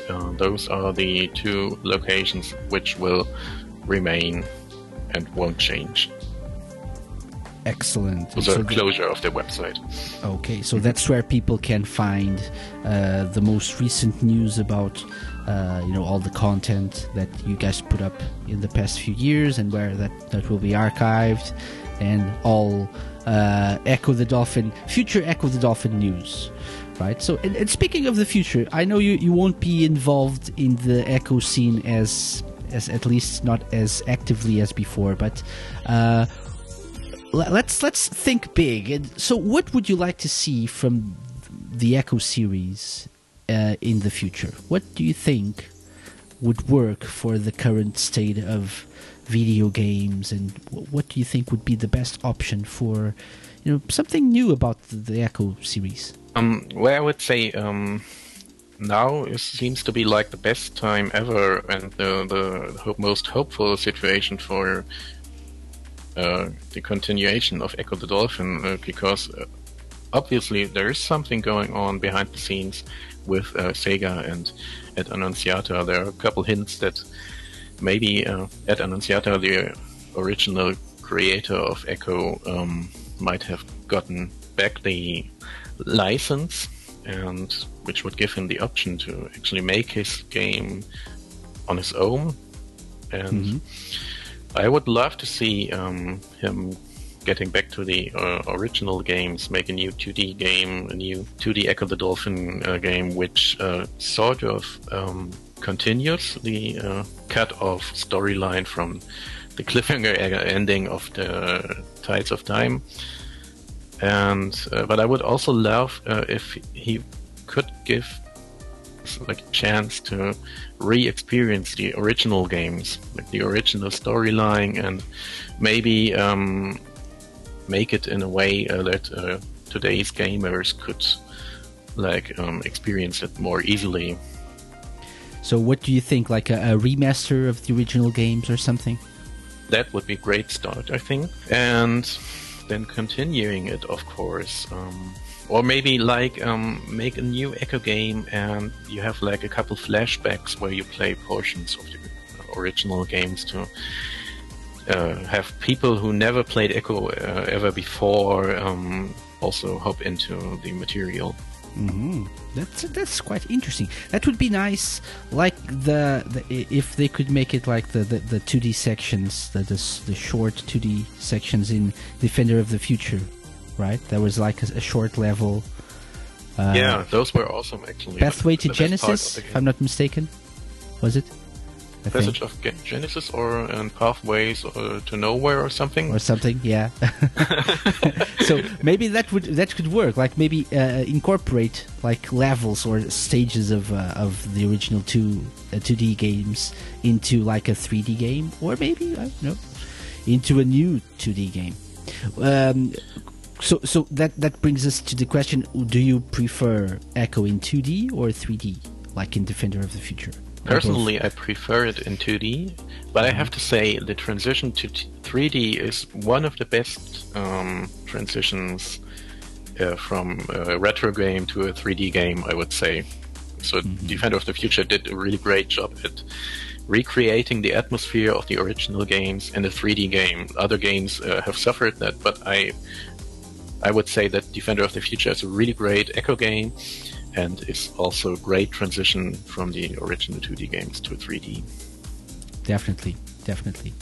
Uh, those are the two locations which will remain and won't change. Excellent. So, So the the- closure of the website. Okay, so that's where people can find uh, the most recent news about, uh, you know, all the content that you guys put up in the past few years, and where that that will be archived, and all uh, Ecco the Dolphin, future Ecco the Dolphin news, right? So, and, and speaking of the future, I know you you won't be involved in the Ecco scene as as at least not as actively as before, but. Uh, let's let's think big. And so, what would you like to see from the Ecco series uh, in the future? What do you think would work for the current state of video games, and wh- what do you think would be the best option for you know something new about the, the Ecco series? Um, well, I would say um, now it seems to be like the best time ever, and the the most hopeful situation for uh, the continuation of Ecco the Dolphin, uh, because uh, obviously there is something going on behind the scenes with uh, Sega and Ed Annunziata. There are a couple hints that maybe uh, Ed Annunziata, the original creator of Ecco, um, might have gotten back the license, and which would give him the option to actually make his game on his own. And I would love to see um, him getting back to the uh, original games, make a new 2D game, a new 2D Ecco the Dolphin uh, game, which uh, sort of um, continues the uh, cut-off storyline from the cliffhanger ending of the Tides of Time. And uh, but I would also love uh, if he could give like a chance to re-experience the original games, like the original storyline, and maybe um, make it in a way uh, that uh, today's gamers could like um, experience it more easily. So, what do you think? Like a, a remaster of the original games or something? that would be a great start, I think. And then continuing it, of course. Um, or maybe like um, make a new Ecco game and you have like a couple flashbacks where you play portions of the original games to uh, have people who never played Ecco uh, ever before um, also hop into the material. Hmm That's that's quite interesting. That would be nice, like the, the if they could make it like the the, the 2D sections, the, the the short 2D sections in Defender of the Future, right? There was like a, a short level. Uh, yeah, those were awesome actually. Pathway to best part of Genesis, if. I'm not mistaken. Was it? I think. Passage of Genesis or um, Pathways uh, to Nowhere or something. or something yeah so maybe that would that could work like maybe uh, incorporate like levels or stages of uh, of the original two uh, 2d games into like a 3d game or maybe i don't know into a new 2d game um, so so that that brings us to the question do you prefer ecco in 2d or 3d like in defender of the future Or? Personally, I prefer it in 2D, but I have to say the transition to t- 3D is one of the best um, transitions uh, from a retro game to a 3D game, I would say. So Defender of the Future did a really great job at recreating the atmosphere of the original games in a 3D game. Other games uh, have suffered that, but I I would say that Defender of the Future is a really great Ecco game and is also a great transition from the original 2D games to 3D. definitely definitely.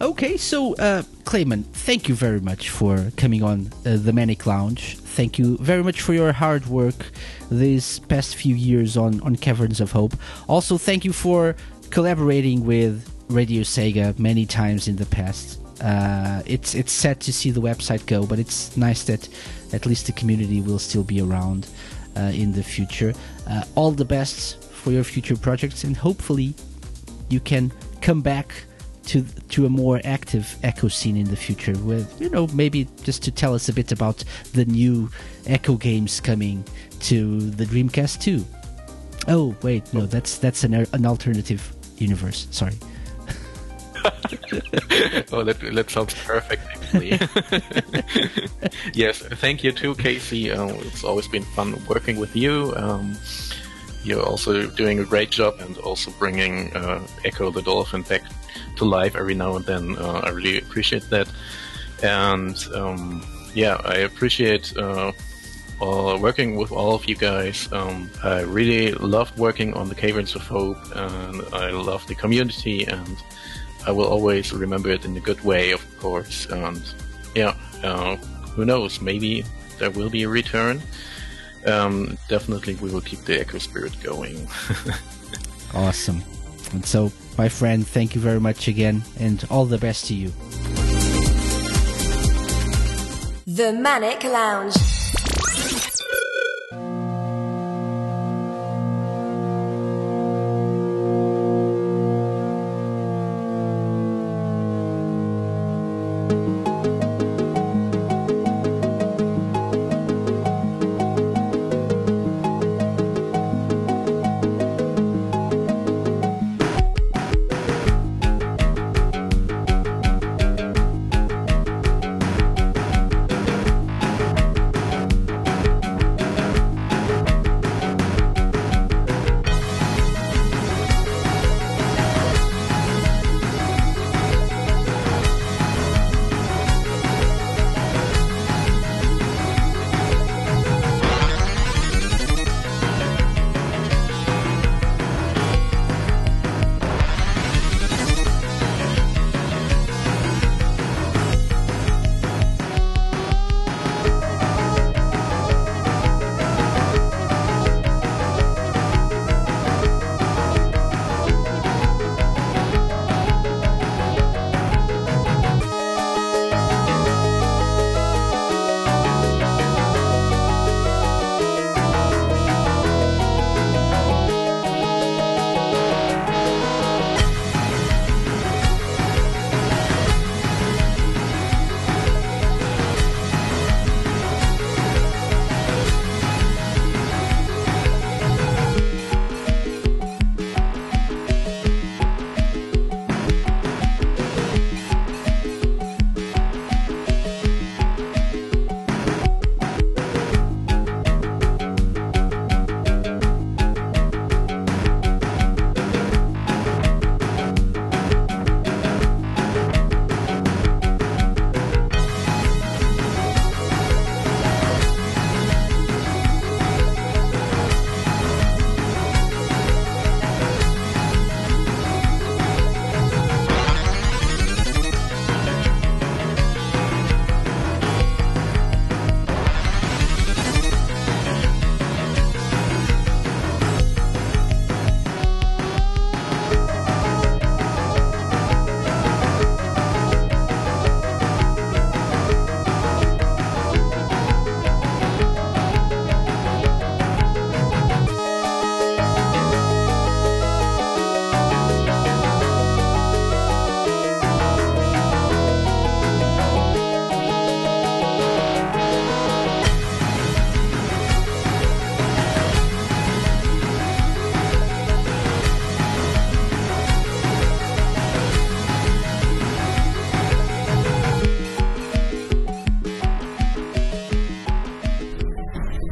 Okay so uh Klaimen thank you very much for coming on uh, the manic lounge. Thank you very much for your hard work these past few years on on caverns of hope. Also thank you for collaborating with radio sega many times in the past. Uh, it's it's sad to see the website go, but it's nice that at least the community will still be around in the future. Uh, all the best for your future projects, and hopefully you can come back to to a more active ecco scene in the future with you know maybe just to tell us a bit about the new ecco games coming to the dreamcast 2 oh wait no that's that's an, an alternative universe. Sorry oh, that, that sounds perfect, actually. yes, thank you too, KC. Um, it's always been fun working with you. Um, you're also doing a great job and also bringing uh, Ecco the Dolphin back to life every now and then. Uh, I really appreciate that. And um, yeah, I appreciate uh, all, working with all of you guys. Um, I really loved working on the Caverns of Hope, and I love the community, and I will always remember it in a good way, of course. And yeah, uh, who knows? Maybe there will be a return. Um, definitely, we will keep the Ecco Spirit going. awesome and so my friend thank you very much again and all the best to you The Manic Lounge.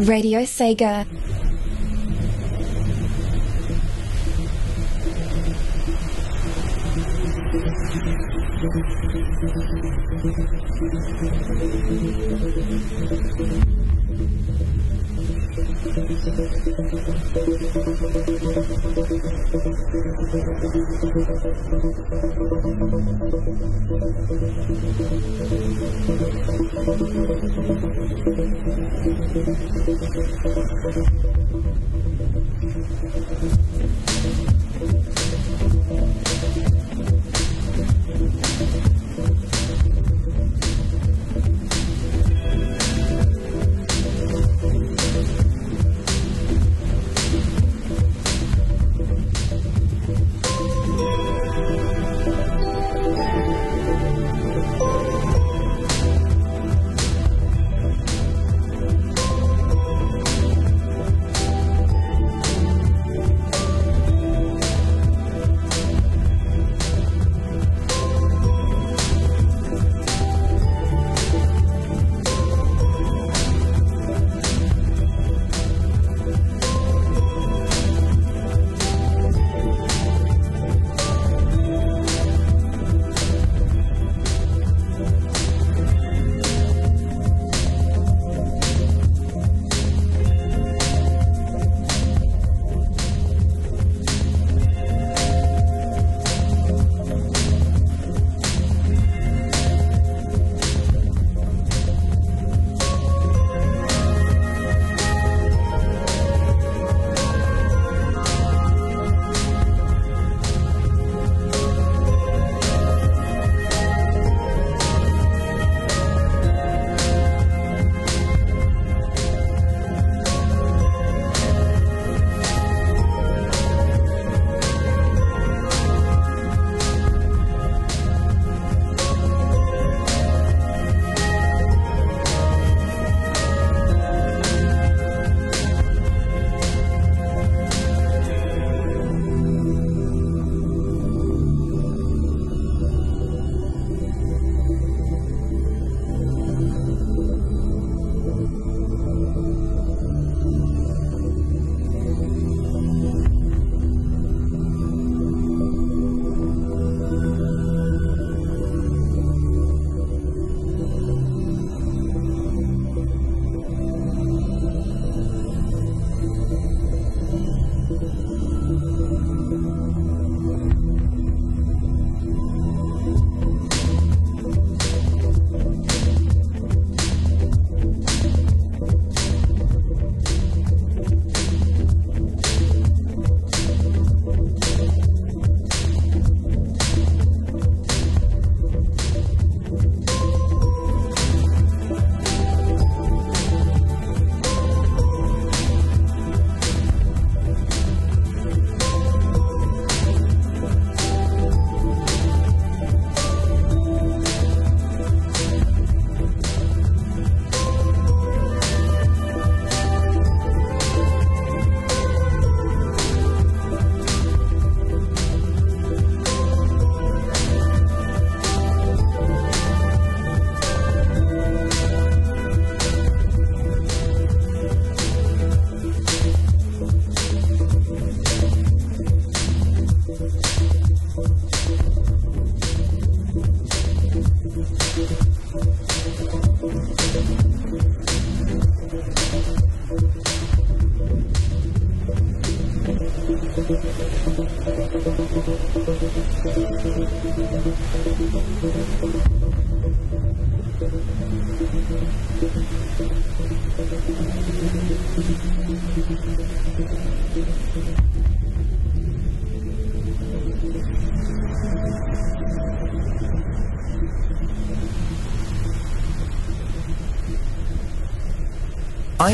Radio Sega. I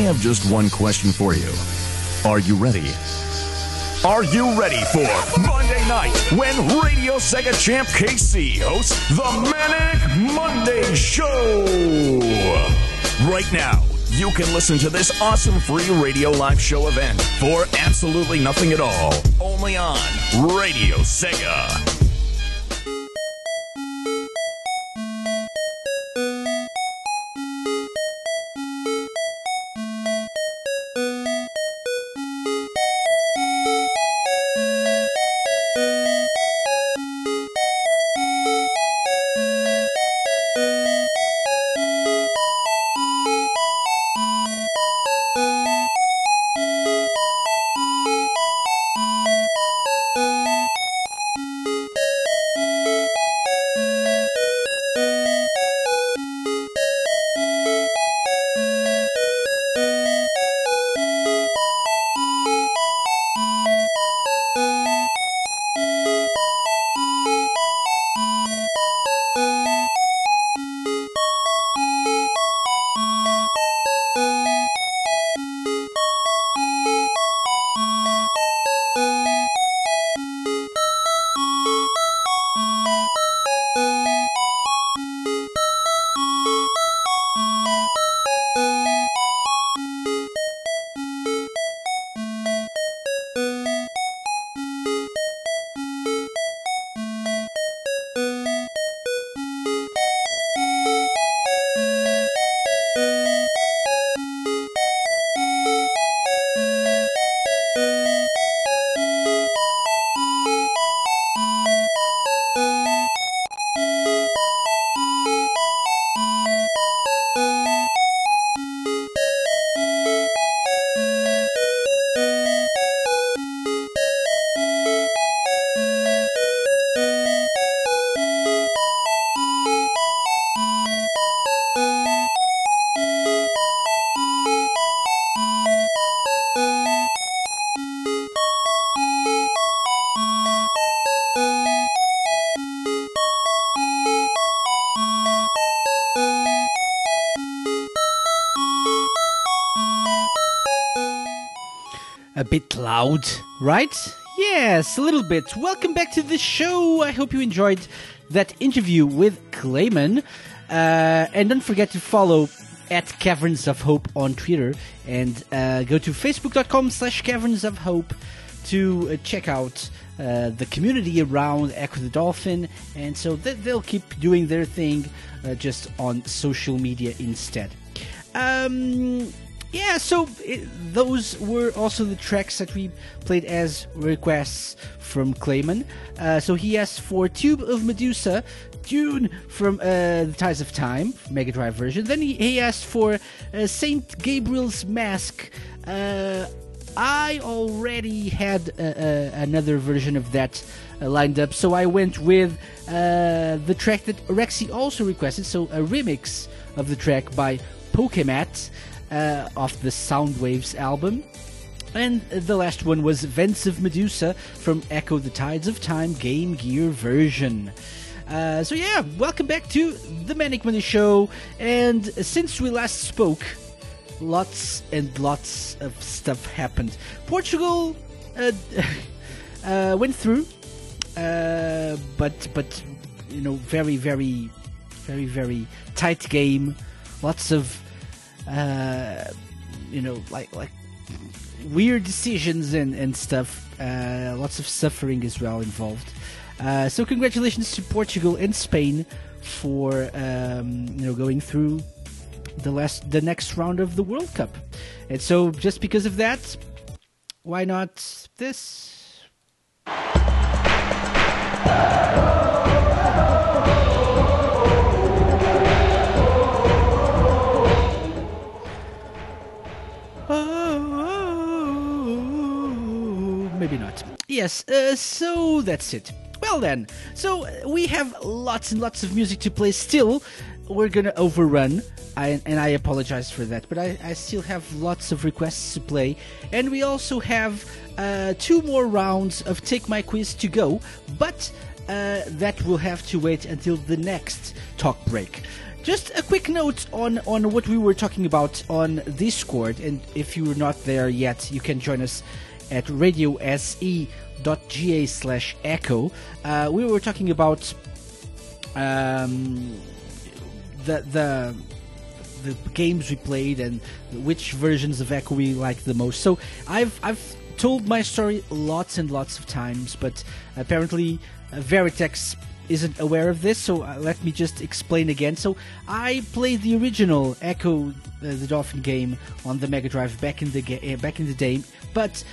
have just one question for you. Are you ready? Are you ready for Monday night when Radio Sega champ KC hosts the Manic Monday Show? Right now, you can listen to this awesome free radio live show event for absolutely nothing at all, only on Radio Sega. Loud, right? Yes, a little bit. Welcome back to the show. I hope you enjoyed that interview with Klaimen. Uh, and don't forget to follow at Caverns of Hope on Twitter and uh, go to facebook.com slash Caverns of Hope to uh, check out uh, the community around Ecco the Dolphin. And so th- they'll keep doing their thing uh, just on social media instead. Um, yeah, so it, those were also the tracks that we played as requests from Klaimen. Uh, so he asked for Tube of Medusa, Dune from uh, The Tides of Time, Mega Drive version. Then he, he asked for uh, Saint Gabriel's Mask. Uh, I already had uh, uh, another version of that lined up, so I went with the track that Rexy also requested, so a remix of the track by PokéMatt uh, off the Soundwaves album. And the last one was Vents of Medusa from Ecco the Tides of Time Game Gear version. Uh, so yeah, welcome back to the Manic Monday Show. And since we last spoke, lots and lots of stuff happened. Portugal uh, uh, went through, uh, but but you know, very very very very tight game. Lots of uh, you know, like like weird decisions and and stuff. Uh, lots of suffering as well involved. Uh, so congratulations to Portugal and Spain for um, you know going through the last the next round of the World Cup. And so just because of that, why not this? Maybe not. Yes, uh, so that's it. Well then, so uh, we have lots and lots of music to play still. We're gonna overrun, I, and I apologize for that, but I, I still have lots of requests to play. And we also have uh, two more rounds of Take My Quiz to go, but uh, that will have to wait until the next talk break. Just a quick note on, on what we were talking about on Discord, and if you are not there yet, you can join us at radiose.ga slash ecco. Uh, we were talking about um, the the the games we played and which versions of Ecco we liked the most. So I've I've told my story lots and lots of times, but apparently uh, Veritex isn't aware of this, so uh, let me just explain again. So I played the original Ecco uh, the Dolphin game on the Mega Drive back in the ga- back in the day, but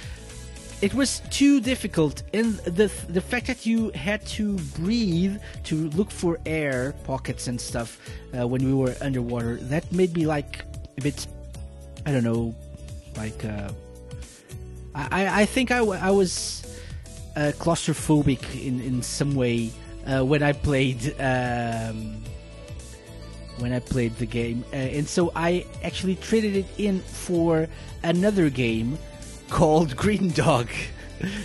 it was too difficult and the the fact that you had to breathe to look for air pockets and stuff uh, when we were underwater that made me like a bit i don't know like uh, I, I think i, I was uh, claustrophobic in, in some way uh, when I played um, when I played the game, uh, and so I actually traded it in for another game called Green Dog.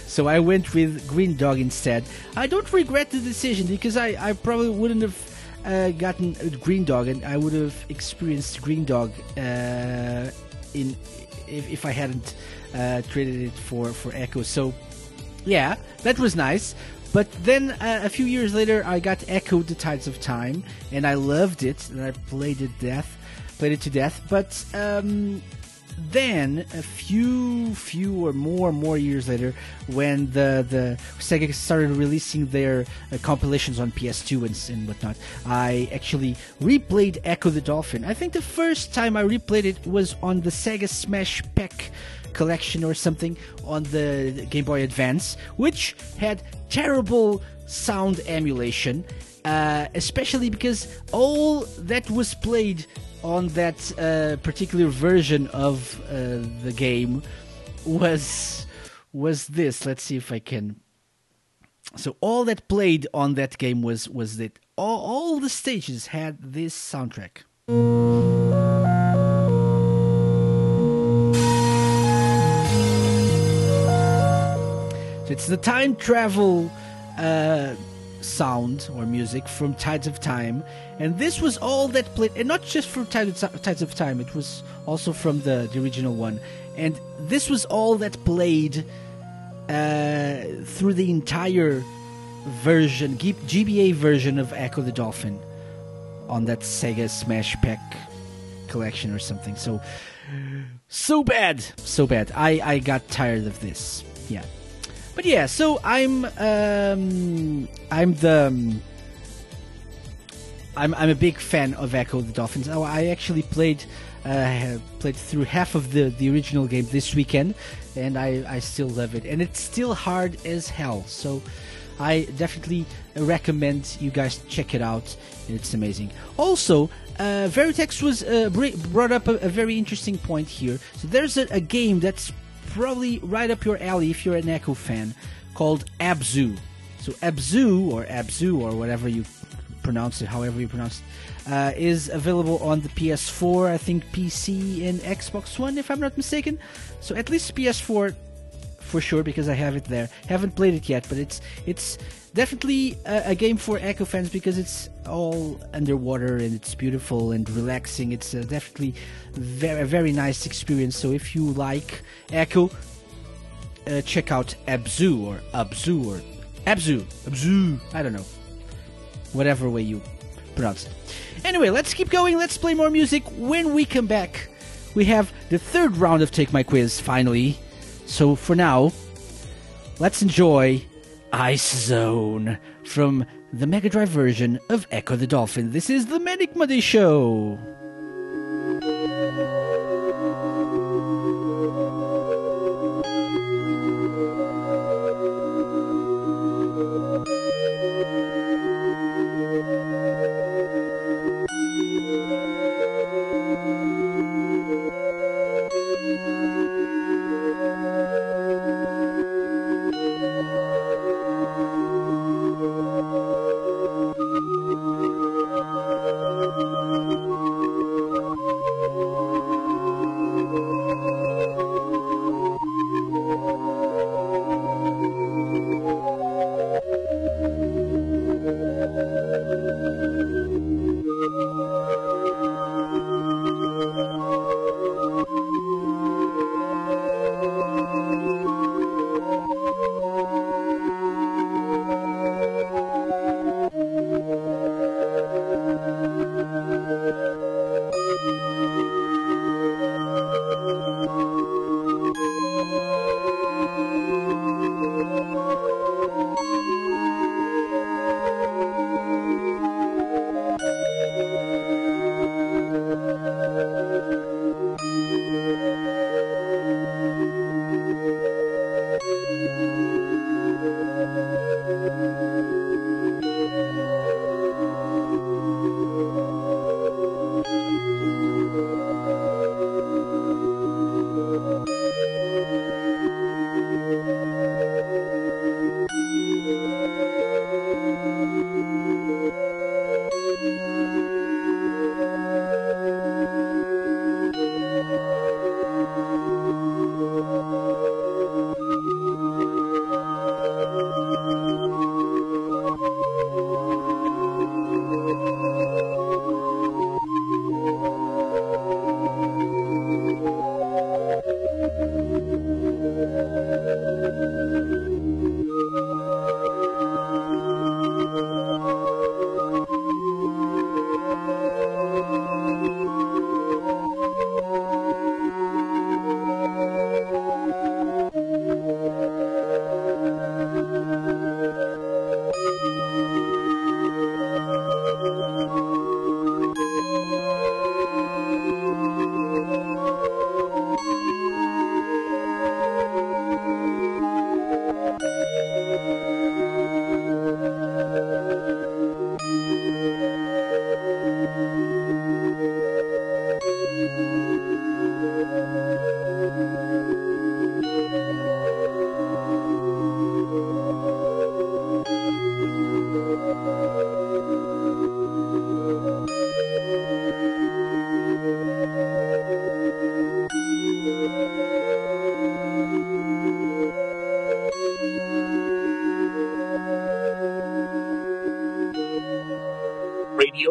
So I went with Green Dog instead. I don't regret the decision because I, I probably wouldn't have uh, gotten Green Dog and I would have experienced Green Dog uh, in if, if I hadn't uh, traded it for, for Ecco. So yeah, that was nice. But then uh, a few years later, I got Ecco: The Tides of Time, and I loved it, and I played it death, played it to death. But um, then a few, few or more, more years later, when the the Sega started releasing their uh, compilations on PS2 and, and whatnot, I actually replayed Ecco the Dolphin. I think the first time I replayed it was on the Sega Smash Pack collection or something on the Game Boy Advance, which had terrible sound emulation, uh, especially because all that was played on that uh, particular version of uh, the game was was this. Let's see if I can. So all that played on that game was was that all, all the stages had this soundtrack. So it's the time travel uh, sound or music from Tides of Time, and this was all that played, and not just from Tides of, Time, it was also from the, the original one, and this was all that played uh, through the entire version, GBA version of Ecco the Dolphin on that Sega Smash Pack collection or something. So, so bad, so bad. I I got tired of this. Yeah, but yeah. So I'm um I'm the. Um, I'm, I'm a big fan of Ecco the Dolphins. Oh, I actually played uh, played through half of the, the original game this weekend, and I, I still love it. And it's still hard as hell. So I definitely recommend you guys check it out. It's amazing. Also, uh, Veritex was uh, br- brought up a, a, very interesting point here. So there's a, a, game that's probably right up your alley if you're an Ecco fan, called Abzu. So Abzu or Abzu or whatever you pronounce it, however you pronounce it, uh, is available on the PS4, I think PC and Xbox One, if I'm not mistaken. So at least PS4 for sure because I have it there. Haven't played it yet, but it's it's definitely a, a game for Ecco fans because it's all underwater and it's beautiful and relaxing. It's uh, definitely very a very nice experience. So if you like Ecco, uh, check out Abzu or Abzu or Abzu Abzu. I don't know whatever way you pronounce it. Anyway, let's keep going. Let's play more music. When we come back, we have the third round of Take My Quiz finally. So for now, let's enjoy Ice Zone from the Mega Drive version of Ecco the Dolphin. This is the Manic Monday Show.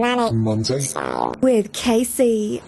Manic Monday with KC.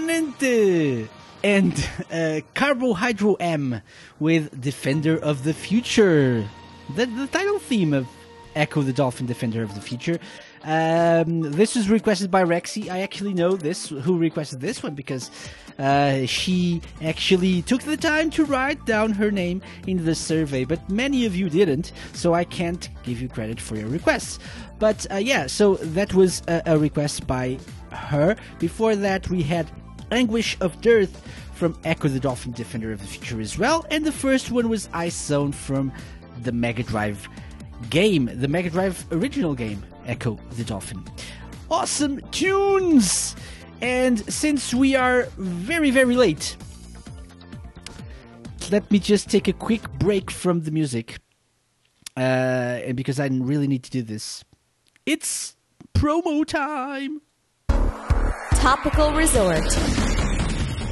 Matheus Manente, and uh, CarboHydroM with Defender of the Future. The, the title theme of Ecco the Dolphin Defender of the Future. Um, this was requested by Rexy. I actually know this who requested this one because uh, she actually took the time to write down her name in the survey, but many of you didn't, so I can't give you credit for your requests. But uh, yeah, so that was a, a request by her. Before that, we had Anguish of Dearth from Ecco the Dolphin Defender of the Future as well, and the first one was Ice Zone from the Mega Drive game, the Mega Drive original game, Ecco the Dolphin. Awesome tunes! And since we are very, very late, let me just take a quick break from the music. Uh, and because I really need to do this. It's promo time! Topical Resort.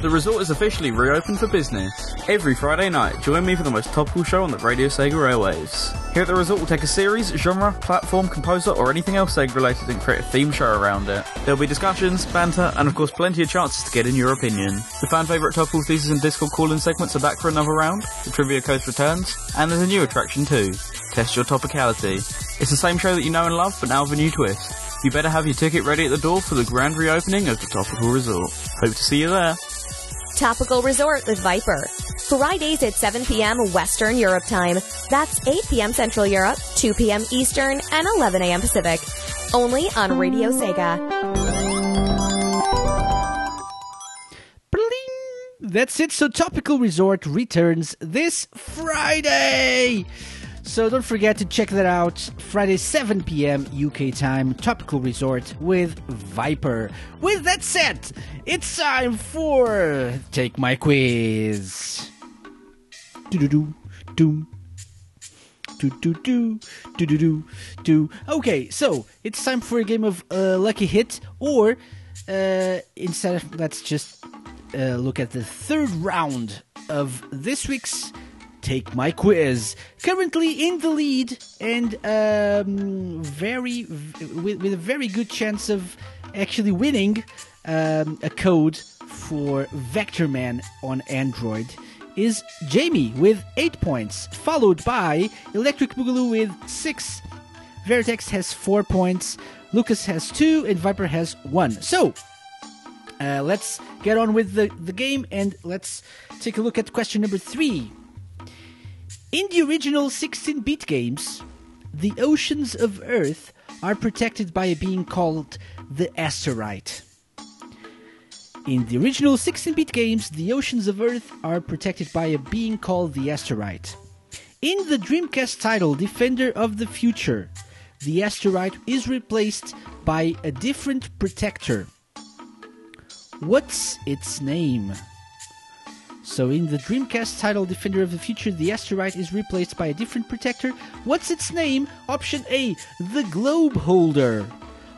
The resort is officially reopened for business. Every Friday night, join me for the most topical show on the Radio Sega airwaves. Here at the resort, we'll take a series, genre, platform, composer, or anything else Sega related and create a theme show around it. There'll be discussions, banter, and of course plenty of chances to get in your opinion. The fan favourite topical thesis and Discord call-in segments are back for another round, the trivia coast returns, and there's a new attraction too. Test your topicality. It's the same show that you know and love, but now with a new twist. You better have your ticket ready at the door for the grand reopening of the Topical Resort. Hope to see you there. Topical Resort with Viper. Fridays at 7 p.m. Western Europe time. That's 8 p.m. Central Europe, 2 p.m. Eastern, and 11 a.m. Pacific. Only on Radio Sega. Bling! That's it. So Topical Resort returns this Friday. So don't forget to check that out. Friday 7 p.m. UK time. Topical Resort with Viper. With that said, it's time for Take My Quiz. Do do do. Do do do do do do do. Okay, so it's time for a game of uh, Lucky Hit, or uh, instead of let's just uh, look at the third round of this week's Take My Quiz. Currently in the lead and um, very with, with a very good chance of actually winning um, a code for Vectorman on Android is Jamie with 8 points, followed by Electric Boogaloo with 6. Vertex has 4 points, Lucas has 2, and Viper has 1. So, uh, let's get on with the, the game and let's take a look at question number 3. In the original 16 bit games, the oceans of Earth are protected by a being called the Asterite. In the original 16 bit games, the oceans of Earth are protected by a being called the Asterite. In the Dreamcast title Defender of the Future, the Asterite is replaced by a different protector. What's its name? So, in the Dreamcast title Defender of the Future, the Asterite is replaced by a different protector. What's its name? Option A, the Globe Holder.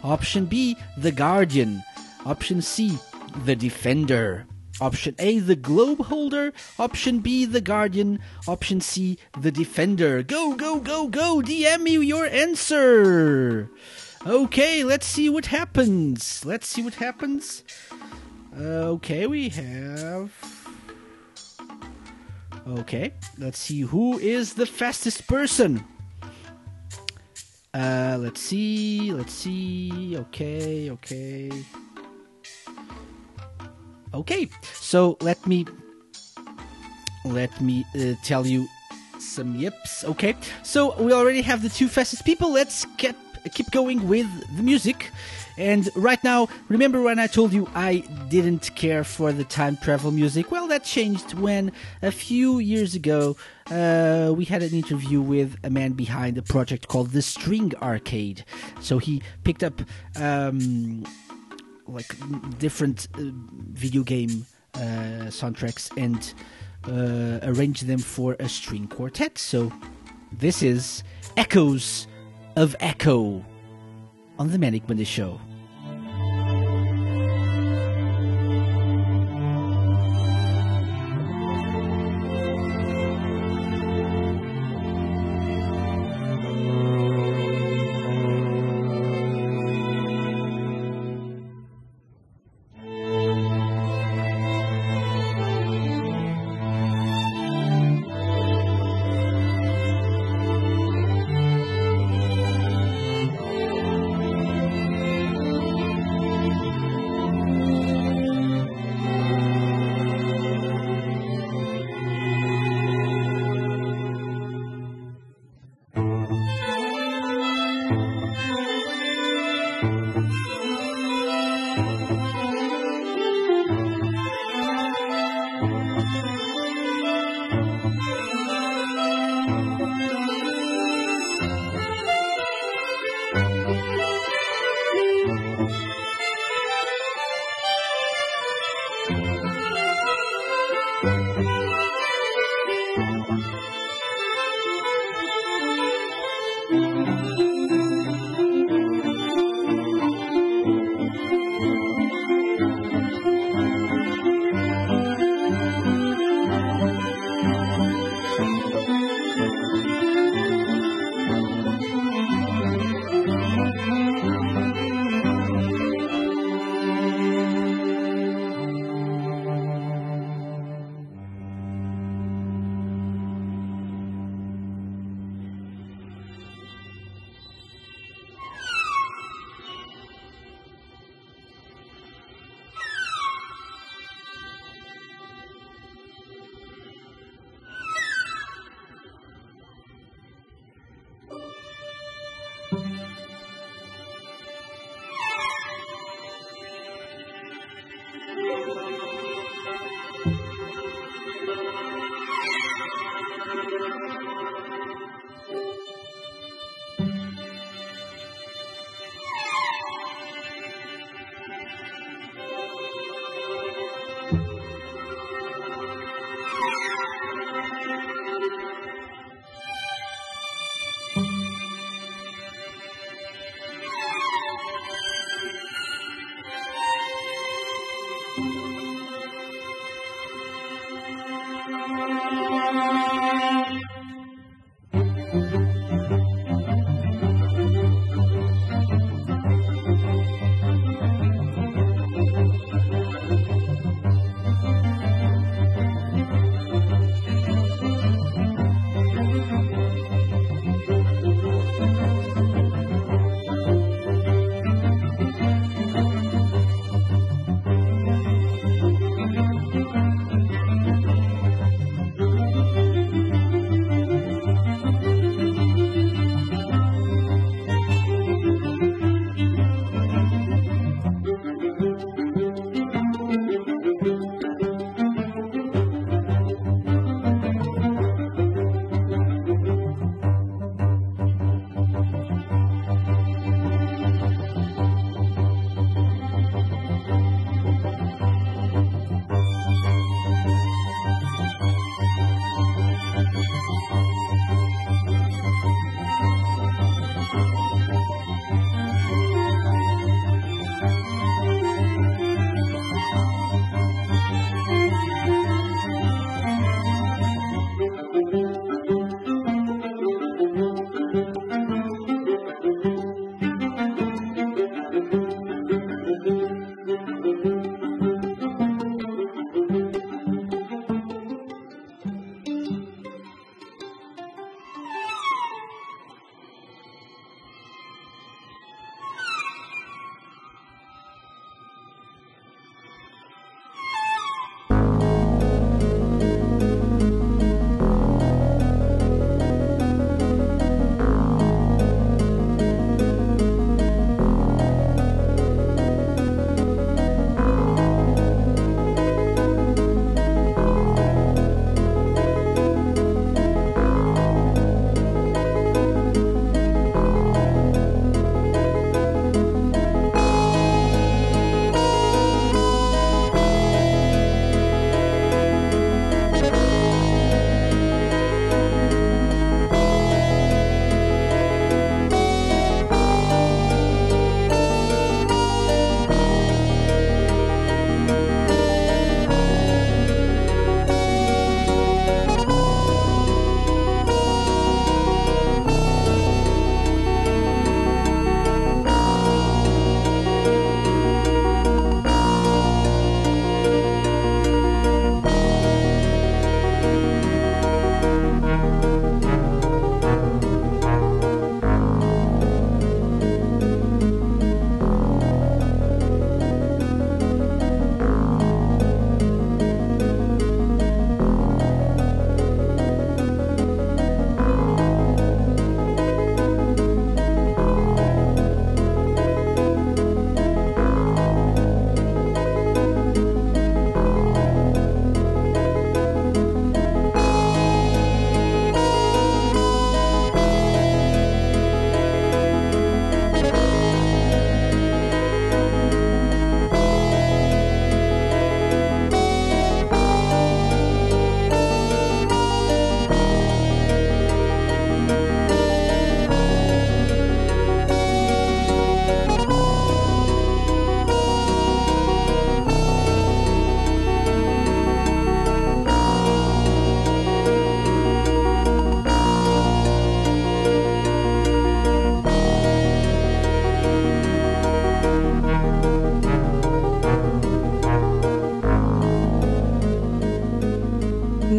Option B, the Guardian. Option C, the Defender. Option A, the Globe Holder. Option B, the Guardian. Option C, the Defender. Go, go, go, go! DM me your answer! Okay, let's see what happens. Let's see what happens. Uh, okay, we have. Okay, let's see who is the fastest person. Uh, let's see, let's see. Okay, okay. Okay, so let me let me uh, tell you some yips. Okay, so we already have the two fastest people. Let's get keep going with the music. And right now, remember when I told you I didn't care for the time travel music? Well, that changed when a few years ago uh, we had an interview with a man behind a project called The String Arcade. So he picked up um, like different uh, video game uh, soundtracks and uh, arranged them for a string quartet. So this is Echos of Ecco on the Manic Monday Show.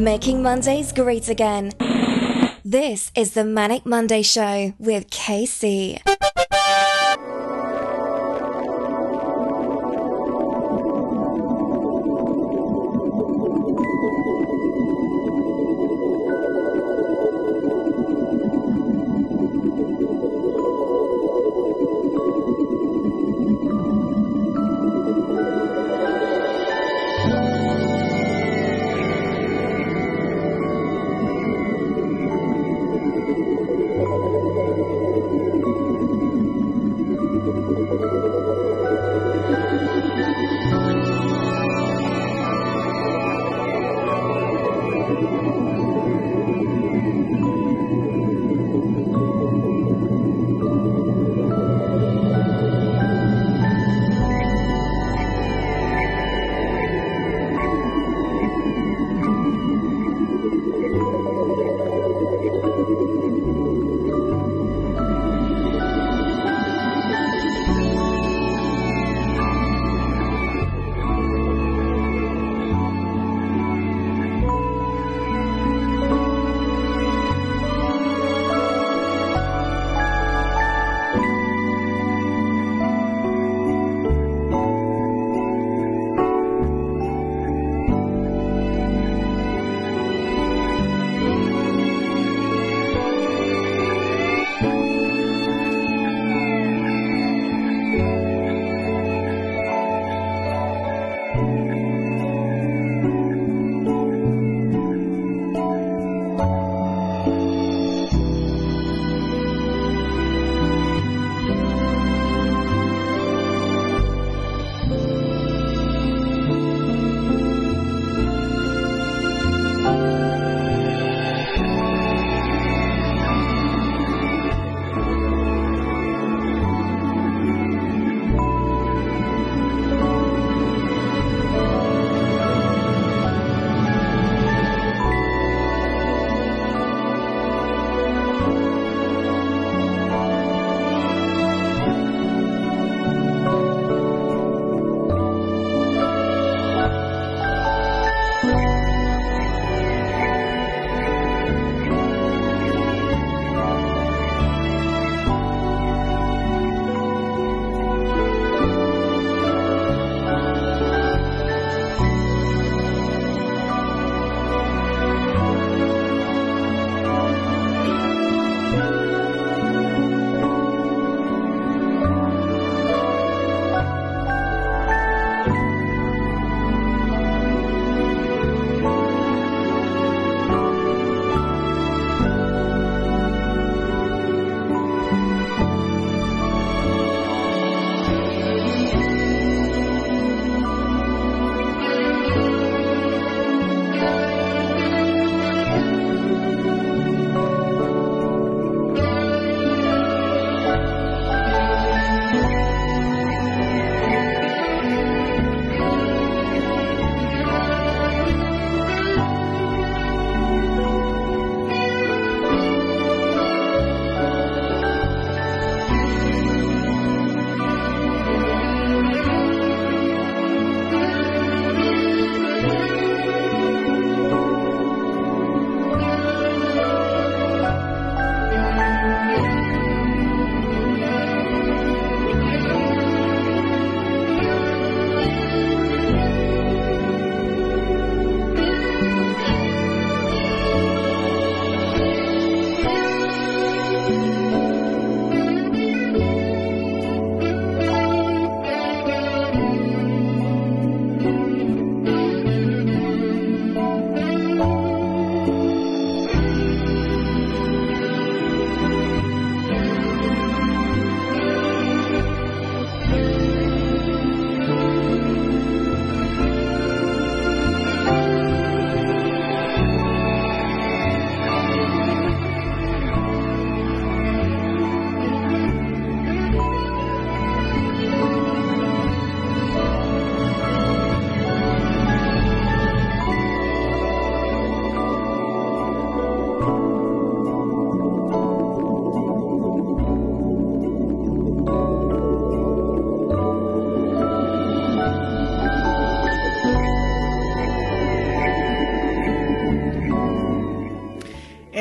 Making Mondays great again. This is the Manic Monday Show with KC.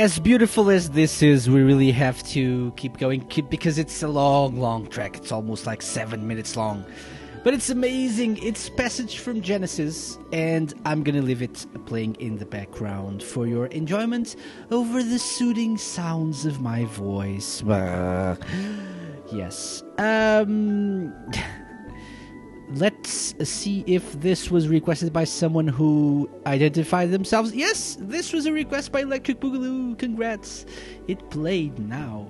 As beautiful as this is, we really have to keep going keep, because it's a long, long track. It's almost like seven minutes long. But it's amazing. It's Passage from Genesis, and I'm gonna leave it playing in the background for your enjoyment over the soothing sounds of my voice. yes. Um. Let's see if this was requested by someone who identified themselves. Yes, this was a request by Electric Boogaloo. Congrats. It played now.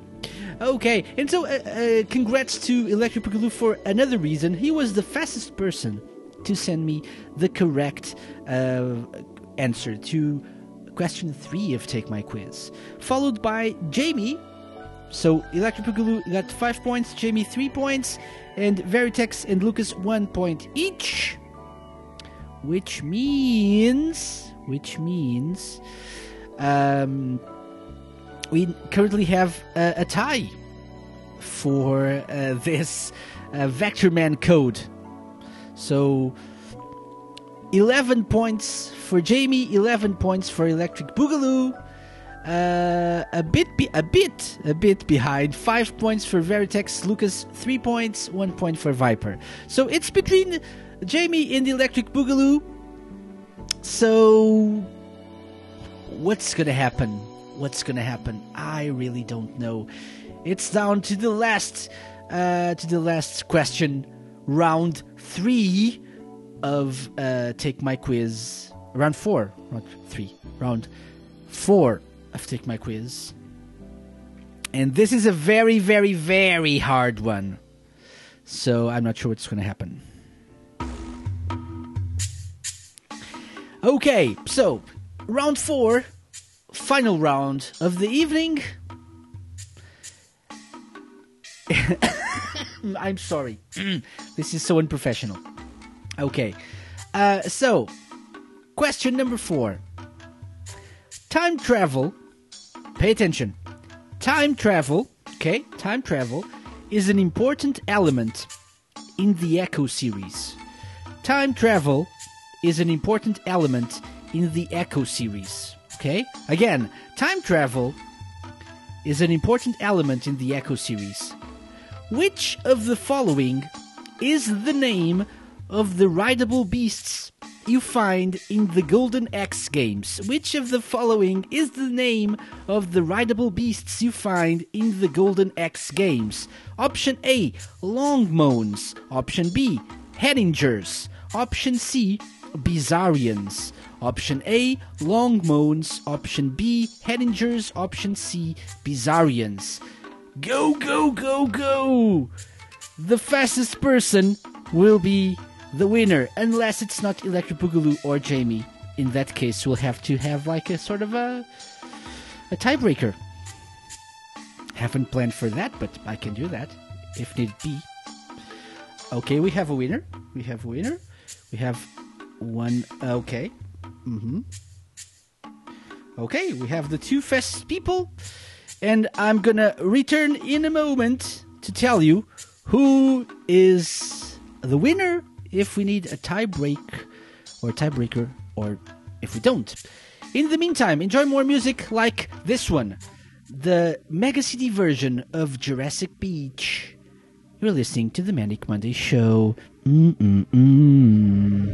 Okay, and so uh, uh, congrats to Electric Boogaloo for another reason. He was the fastest person to send me the correct uh, answer to question three of Take My Quiz, followed by Jamie. So Electric Boogaloo got five points, Jamie three points, and Veritex and Lucas one point each. Which means, which means, um, we currently have a, a tie for uh, this uh, Vectorman code. So, 11 points for Jamie, 11 points for Electric Boogaloo. Uh, a bit, be- a bit, a bit behind. Five points for Veritex, Lucas. Three points, one point for Viper. So it's between Jamie and the Electric Boogaloo. So, what's gonna happen? What's gonna happen? I really don't know. It's down to the last, uh, to the last question, round three. of uh, Take My Quiz. Round four, round three, round four of Take My Quiz. And this is a very, very, very hard one. So I'm not sure what's going to happen. Okay, so round four, final round of the evening. I'm sorry. this is so unprofessional. Okay, uh, so question number four time travel. Pay attention. Time travel, okay, time travel is an important element in the Ecco series. Time travel is an important element in the Ecco series. Okay? Again, time travel is an important element in the Ecco series. Which of the following is the name of the rideable beasts you find in the Golden Axe games? Which of the following is the name of the rideable beasts you find in the Golden Axe games? Option A, Longmoans. Option B, Henningers. Option C, Bizarrians. Option A, Longmoans. Option B, Henningers. Option C, Bizarrians. Go, go, go, go! The fastest person will be the winner, unless it's not Electric Boogaloo or Jamie. In that case, we'll have to have like a sort of a a tiebreaker. Haven't planned for that, but I can do that if need be. Okay, we have a winner. We have a winner. We have one. Okay. Mm-hmm. Okay, we have the two fast people, and I'm gonna return in a moment to tell you who is the winner if we need a tie break or a tiebreaker or if we don't. In the meantime, enjoy more music like this one, the Mega CD version of Jurassic Beach. You're listening to the Manic Monday Show. Mm-mm-mm.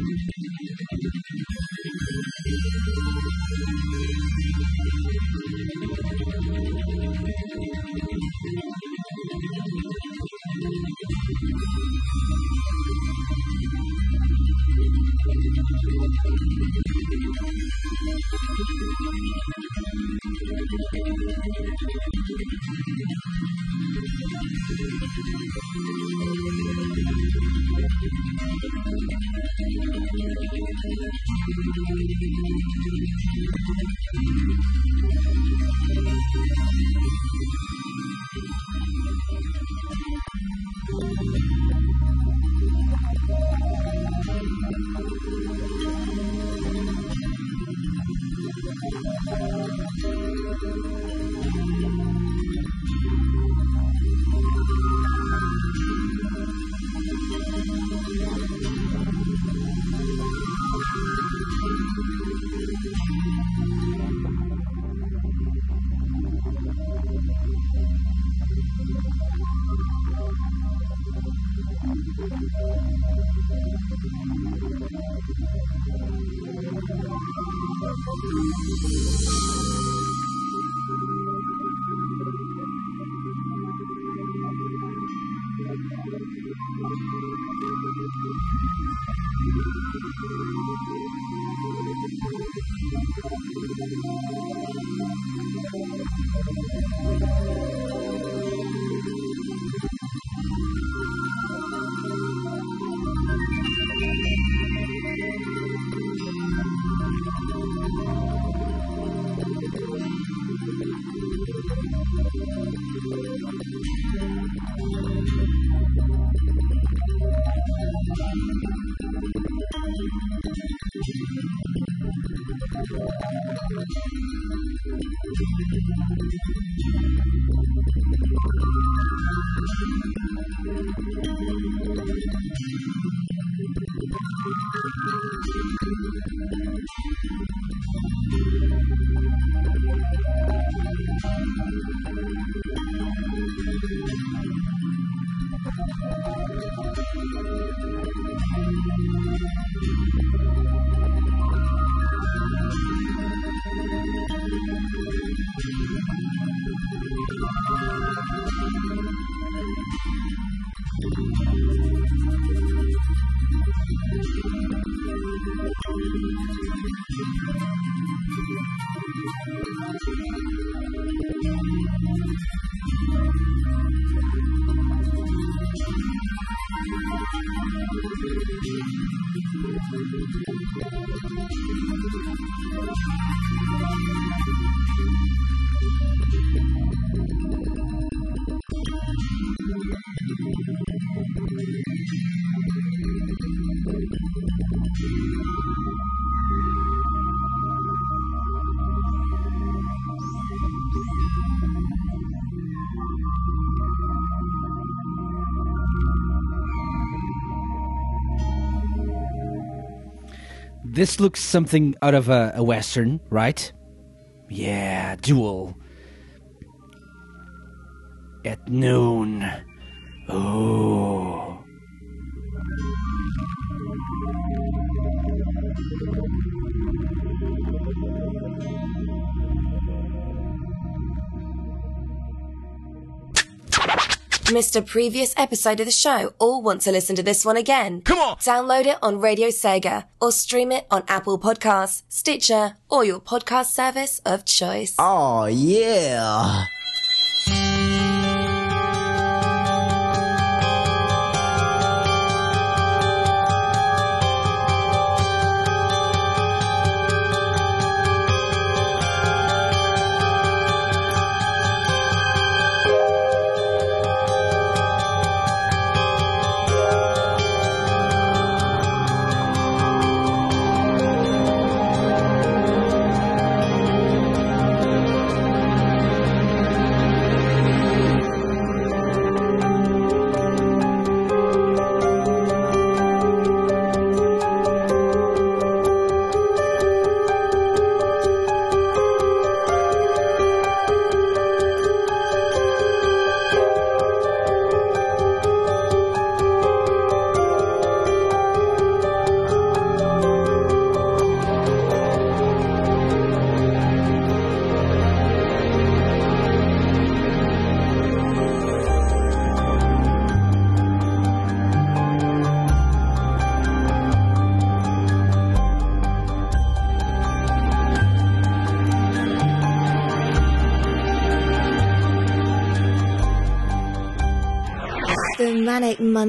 This looks something out of a, a western, right? Yeah, duel. At noon. Missed a previous episode of the show or want to listen to this one again? Come on! Download it on Radio Sega or stream it on Apple Podcasts, Stitcher, or your podcast service of choice. Oh, yeah.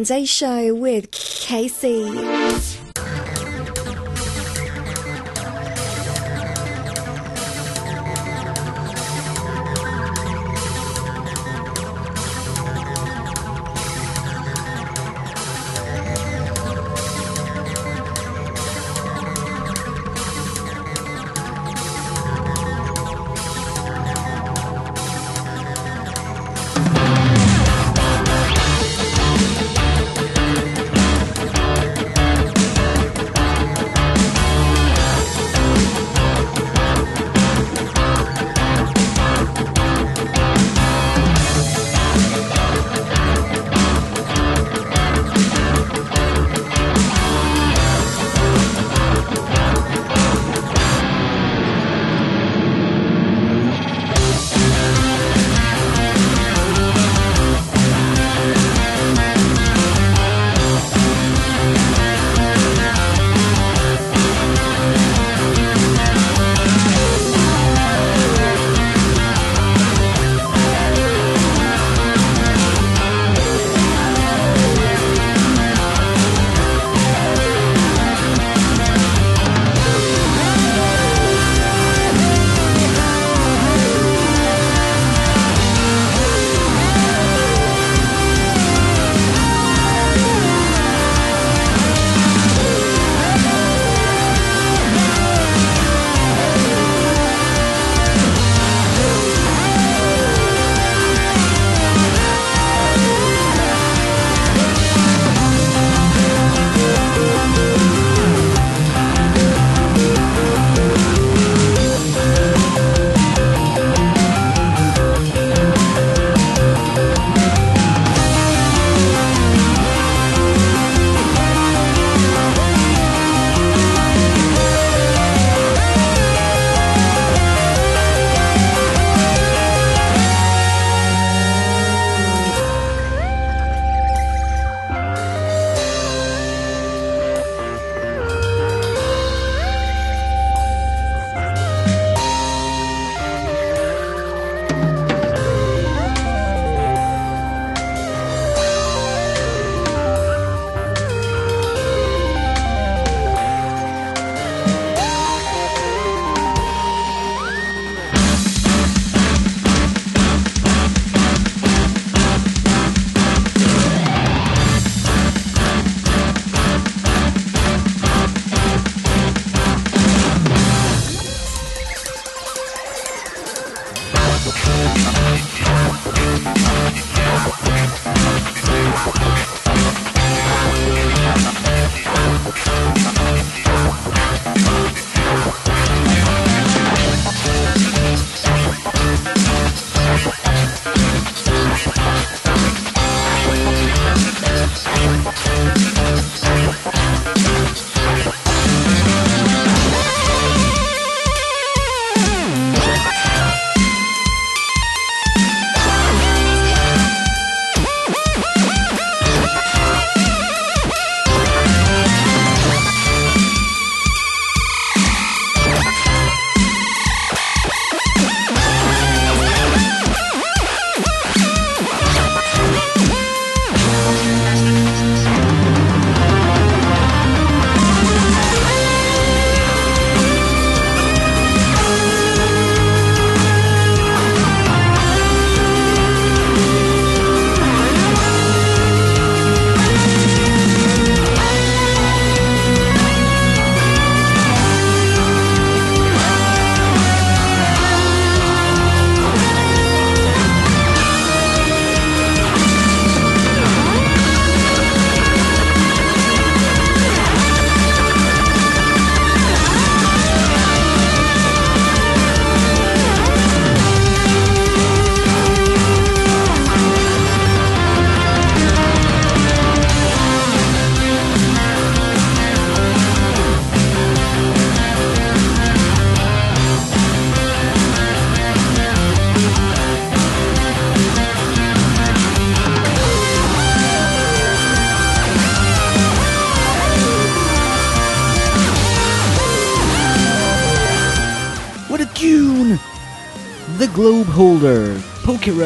Monday Show with KC.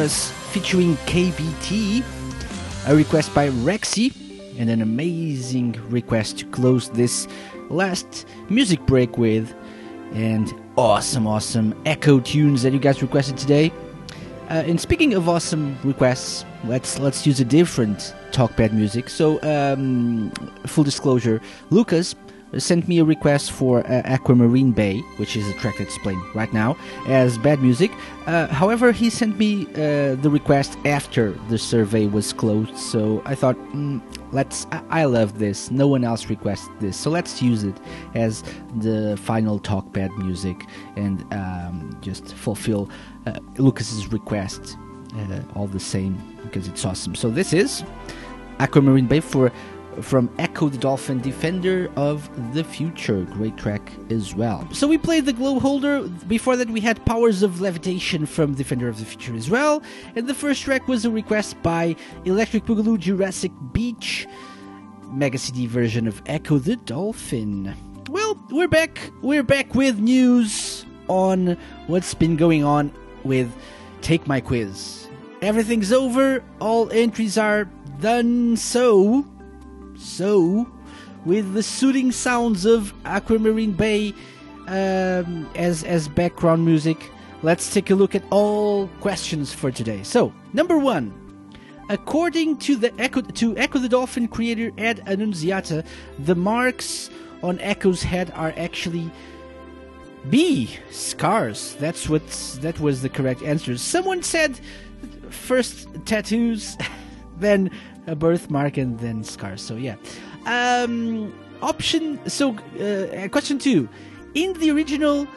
Pokérus featuring KBT, a request by Rexy, and an amazing request to close this last music break with, and awesome, awesome ecco tunes that you guys requested today. Uh, and speaking of awesome requests, let's let's use a different talkbed music. So, um, full disclosure, Lucas sent me a request for uh, Aquamarine Bay, which is a track that's playing right now, as bad music. Uh, however, he sent me uh, the request after the survey was closed, so I thought, mm, let's. I-, I love this. No one else requested this, so let's use it as the final talkbed music and um, just fulfill uh, Lucas's request uh, all the same because it's awesome. So this is Aquamarine Bay for from Ecco the Dolphin, Defender of the Future. Great track as well. So we played the Globe Holder. Before that, we had Powers of Levitation from Defender of the Future as well. And the first track was a request by Electric Boogaloo Jurassic Beach, Mega CD version of Ecco the Dolphin. Well, we're back. We're back with news on what's been going on with Take My Quiz. Everything's over. All entries are done. So, so, with the soothing sounds of Aquamarine Bay um, as as background music, let's take a look at all questions for today. So, number one, according to the Ecco to Ecco the Dolphin creator Ed Annunziata, the marks on Ecco's head are actually B scars. That's what that was the correct answer. Someone said first tattoos, then a birthmark, and then scars. So yeah. Um, option. So uh, question two. In the original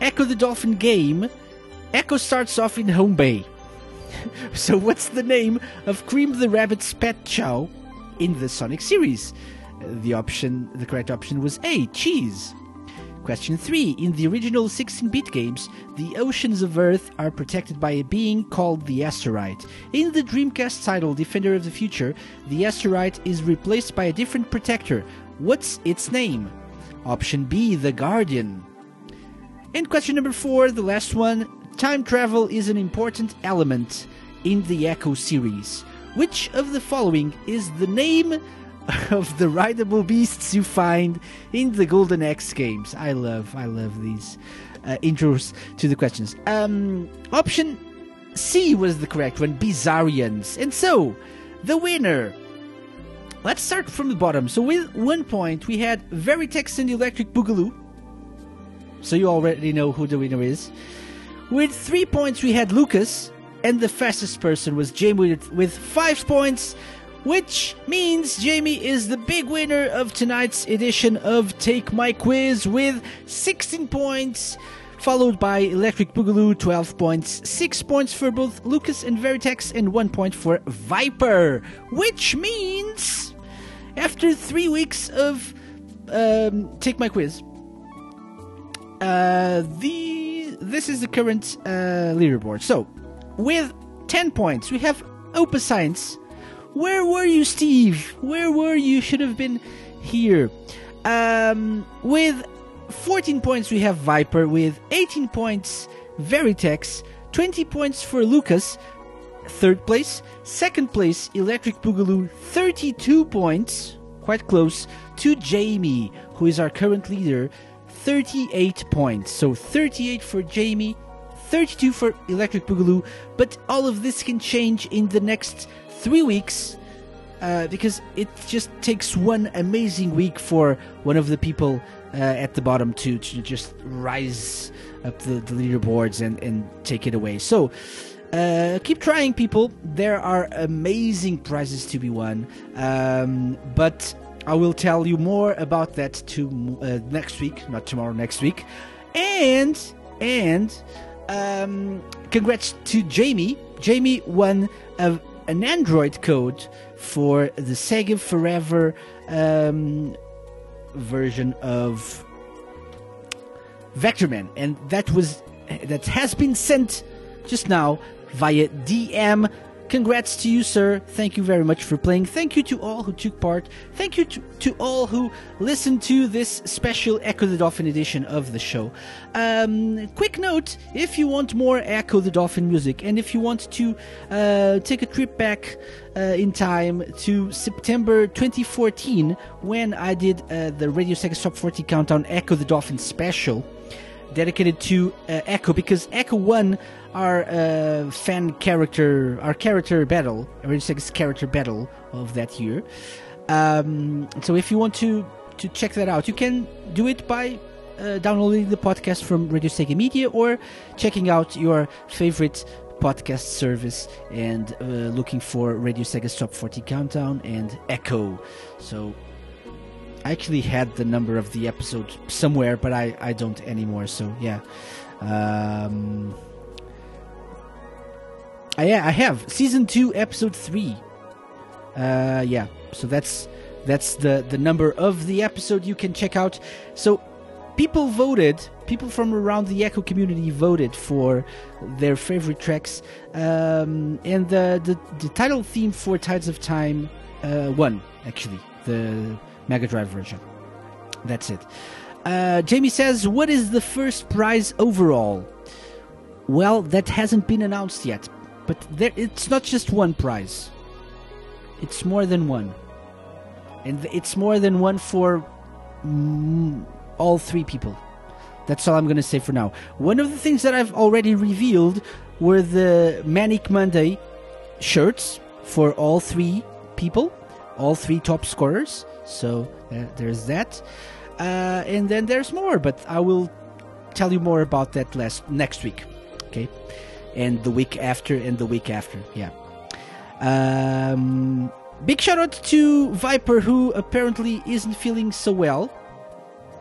Ecco the Dolphin game, Ecco starts off in Home Bay. so what's the name of Cream the Rabbit's pet Chao in the Sonic series? Uh, The option, the correct option was A. Cheese. Question 3. In the original 16 bit games, the oceans of Earth are protected by a being called the Asterite. In the Dreamcast title Defender of the Future, the Asterite is replaced by a different protector. What's its name? Option B. The Guardian. And question number 4, the last one. Time travel is an important element in the Ecco series. Which of the following is the name of the rideable beasts you find in the Golden Axe games. I love, I love these uh, intros to the questions. Um, option C was the correct one, Bizarrians. And so, the winner. Let's start from the bottom. So, with one point, we had Veritex and Electric Boogaloo. So, you already know who the winner is. With three points, we had Lucas, and the fastest person was Jamie with, with five points, which means Jamie is the big winner of tonight's edition of Take My Quiz with 16 points, followed by Electric Boogaloo, 12 points, 6 points for both Lucas and Veritex, and 1 point for Viper, which means after three weeks of um, Take My Quiz, uh, the this is the current uh, leaderboard. So, with 10 points, we have Opus Science. Where were you, Steve? Where were you? Should have been here. Um, with 14 points, we have Viper. With 18 points, Veritex. 20 points for Lucas. Third place. Second place, Electric Boogaloo. 32 points. Quite close to Jamie, who is our current leader. 38 points. So 38 for Jamie, 32 for Electric Boogaloo. But all of this can change in the next three weeks uh, because it just takes one amazing week for one of the people uh, at the bottom to, to just rise up the, the leaderboards and, and take it away. So. Uh, keep trying, people. There are amazing prizes to be won. Um, but I will tell you more about that to uh, next week, not tomorrow, next week. And and um, congrats to Jamie. Jamie won a, an Android code for the Sega Forever um, version of Vectorman, and that was that has been sent just now via DM. Congrats to you, sir. Thank you very much for playing. Thank you to all who took part. Thank you to, to all who listened to this special Ecco the Dolphin edition of the show. Um, quick note if you want more Ecco the Dolphin music and if you want to uh, take a trip back uh, in time to September 2014 when I did uh, the Radio Sega Top 40 Countdown Ecco the Dolphin special dedicated to uh, Ecco because Ecco won our uh, fan character, our character battle, Sega's character battle of that year. Um, so if you want to to check that out, you can do it by uh, downloading the podcast from Radio Sega Media or checking out your favorite podcast service and uh, looking for Radio Sega's Top 40 Countdown and Ecco. So I actually had the number of the episode somewhere, but I, I don't anymore. So yeah, um, I, yeah, I have season two, episode three. Uh, yeah, so that's that's the the number of the episode you can check out. So people voted, people from around the Ecco community voted for their favorite tracks, um, and the, the the title theme for Tides of Time uh, won actually the Mega Drive version. That's it. Uh, Jamie says, "What is the first prize overall?" Well, that hasn't been announced yet, but there, it's not just one prize. It's more than one, and it's more than one for mm, all three people. That's all I'm going to say for now. One of the things that I've already revealed were the Manic Monday shirts for all three people, all three top scorers. So uh, there's that. Uh, and then there's more, but I will tell you more about that last next week. Okay, and the week after, and the week after. Yeah. Um, big shout out to Viper, who apparently isn't feeling so well.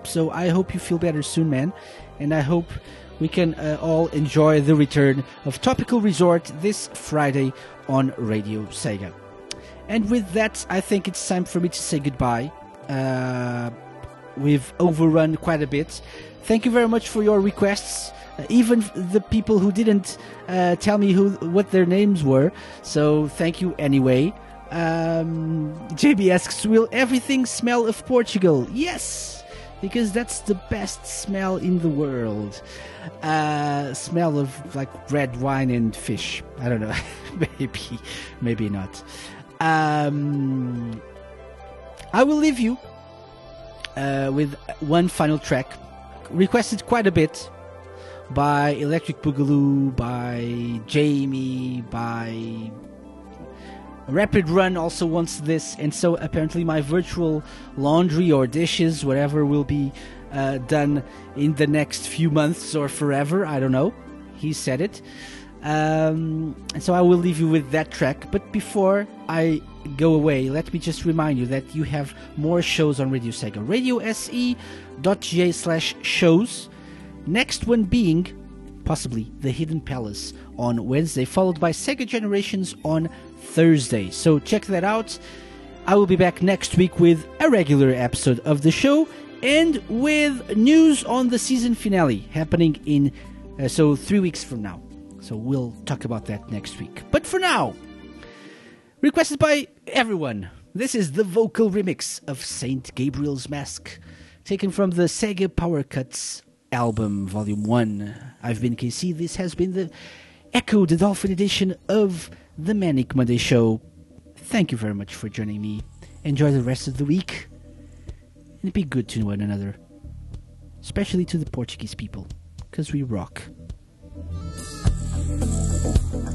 So I hope you feel better soon, man. And I hope we can uh, all enjoy the return of Topical Resort this Friday on Radio Sega. And with that, I think it's time for me to say goodbye. Uh, we've overrun quite a bit. Thank you very much for your requests. Uh, even the people who didn't uh, tell me who what their names were. So thank you anyway. Um, JB asks, "Will everything smell of Portugal?" Yes, because that's the best smell in the world. Uh, smell of like red wine and fish. I don't know. maybe, maybe not. Um, I will leave you uh, with one final track, requested quite a bit by Electric Boogaloo, by Jamie, by Rapid Run also wants this, and so apparently my virtual laundry or dishes, whatever, will be uh, done in the next few months or forever. I don't know. He He said it. Um, and so I will leave you with that track. But before I go away, let me just remind you that you have more shows on Radio Sega. RadioSE.ga slash shows. Next one being possibly The Hidden Palace on Wednesday, followed by Sega Generations on Thursday. So check that out. I will be back next week with a regular episode of the show and with news on the season finale happening in uh, so three weeks from now. So we'll talk about that next week. But for now, requested by everyone, this is the vocal remix of Saint Gabriel's Mask, taken from the Sega Power Cuts album, Volume 1. I've been KC. This has been the Ecco the Dolphin edition of the Manic Monday Show. Thank you very much for joining me. Enjoy the rest of the week. And be good to one another. Especially to the Portuguese people. Because we rock. 私って。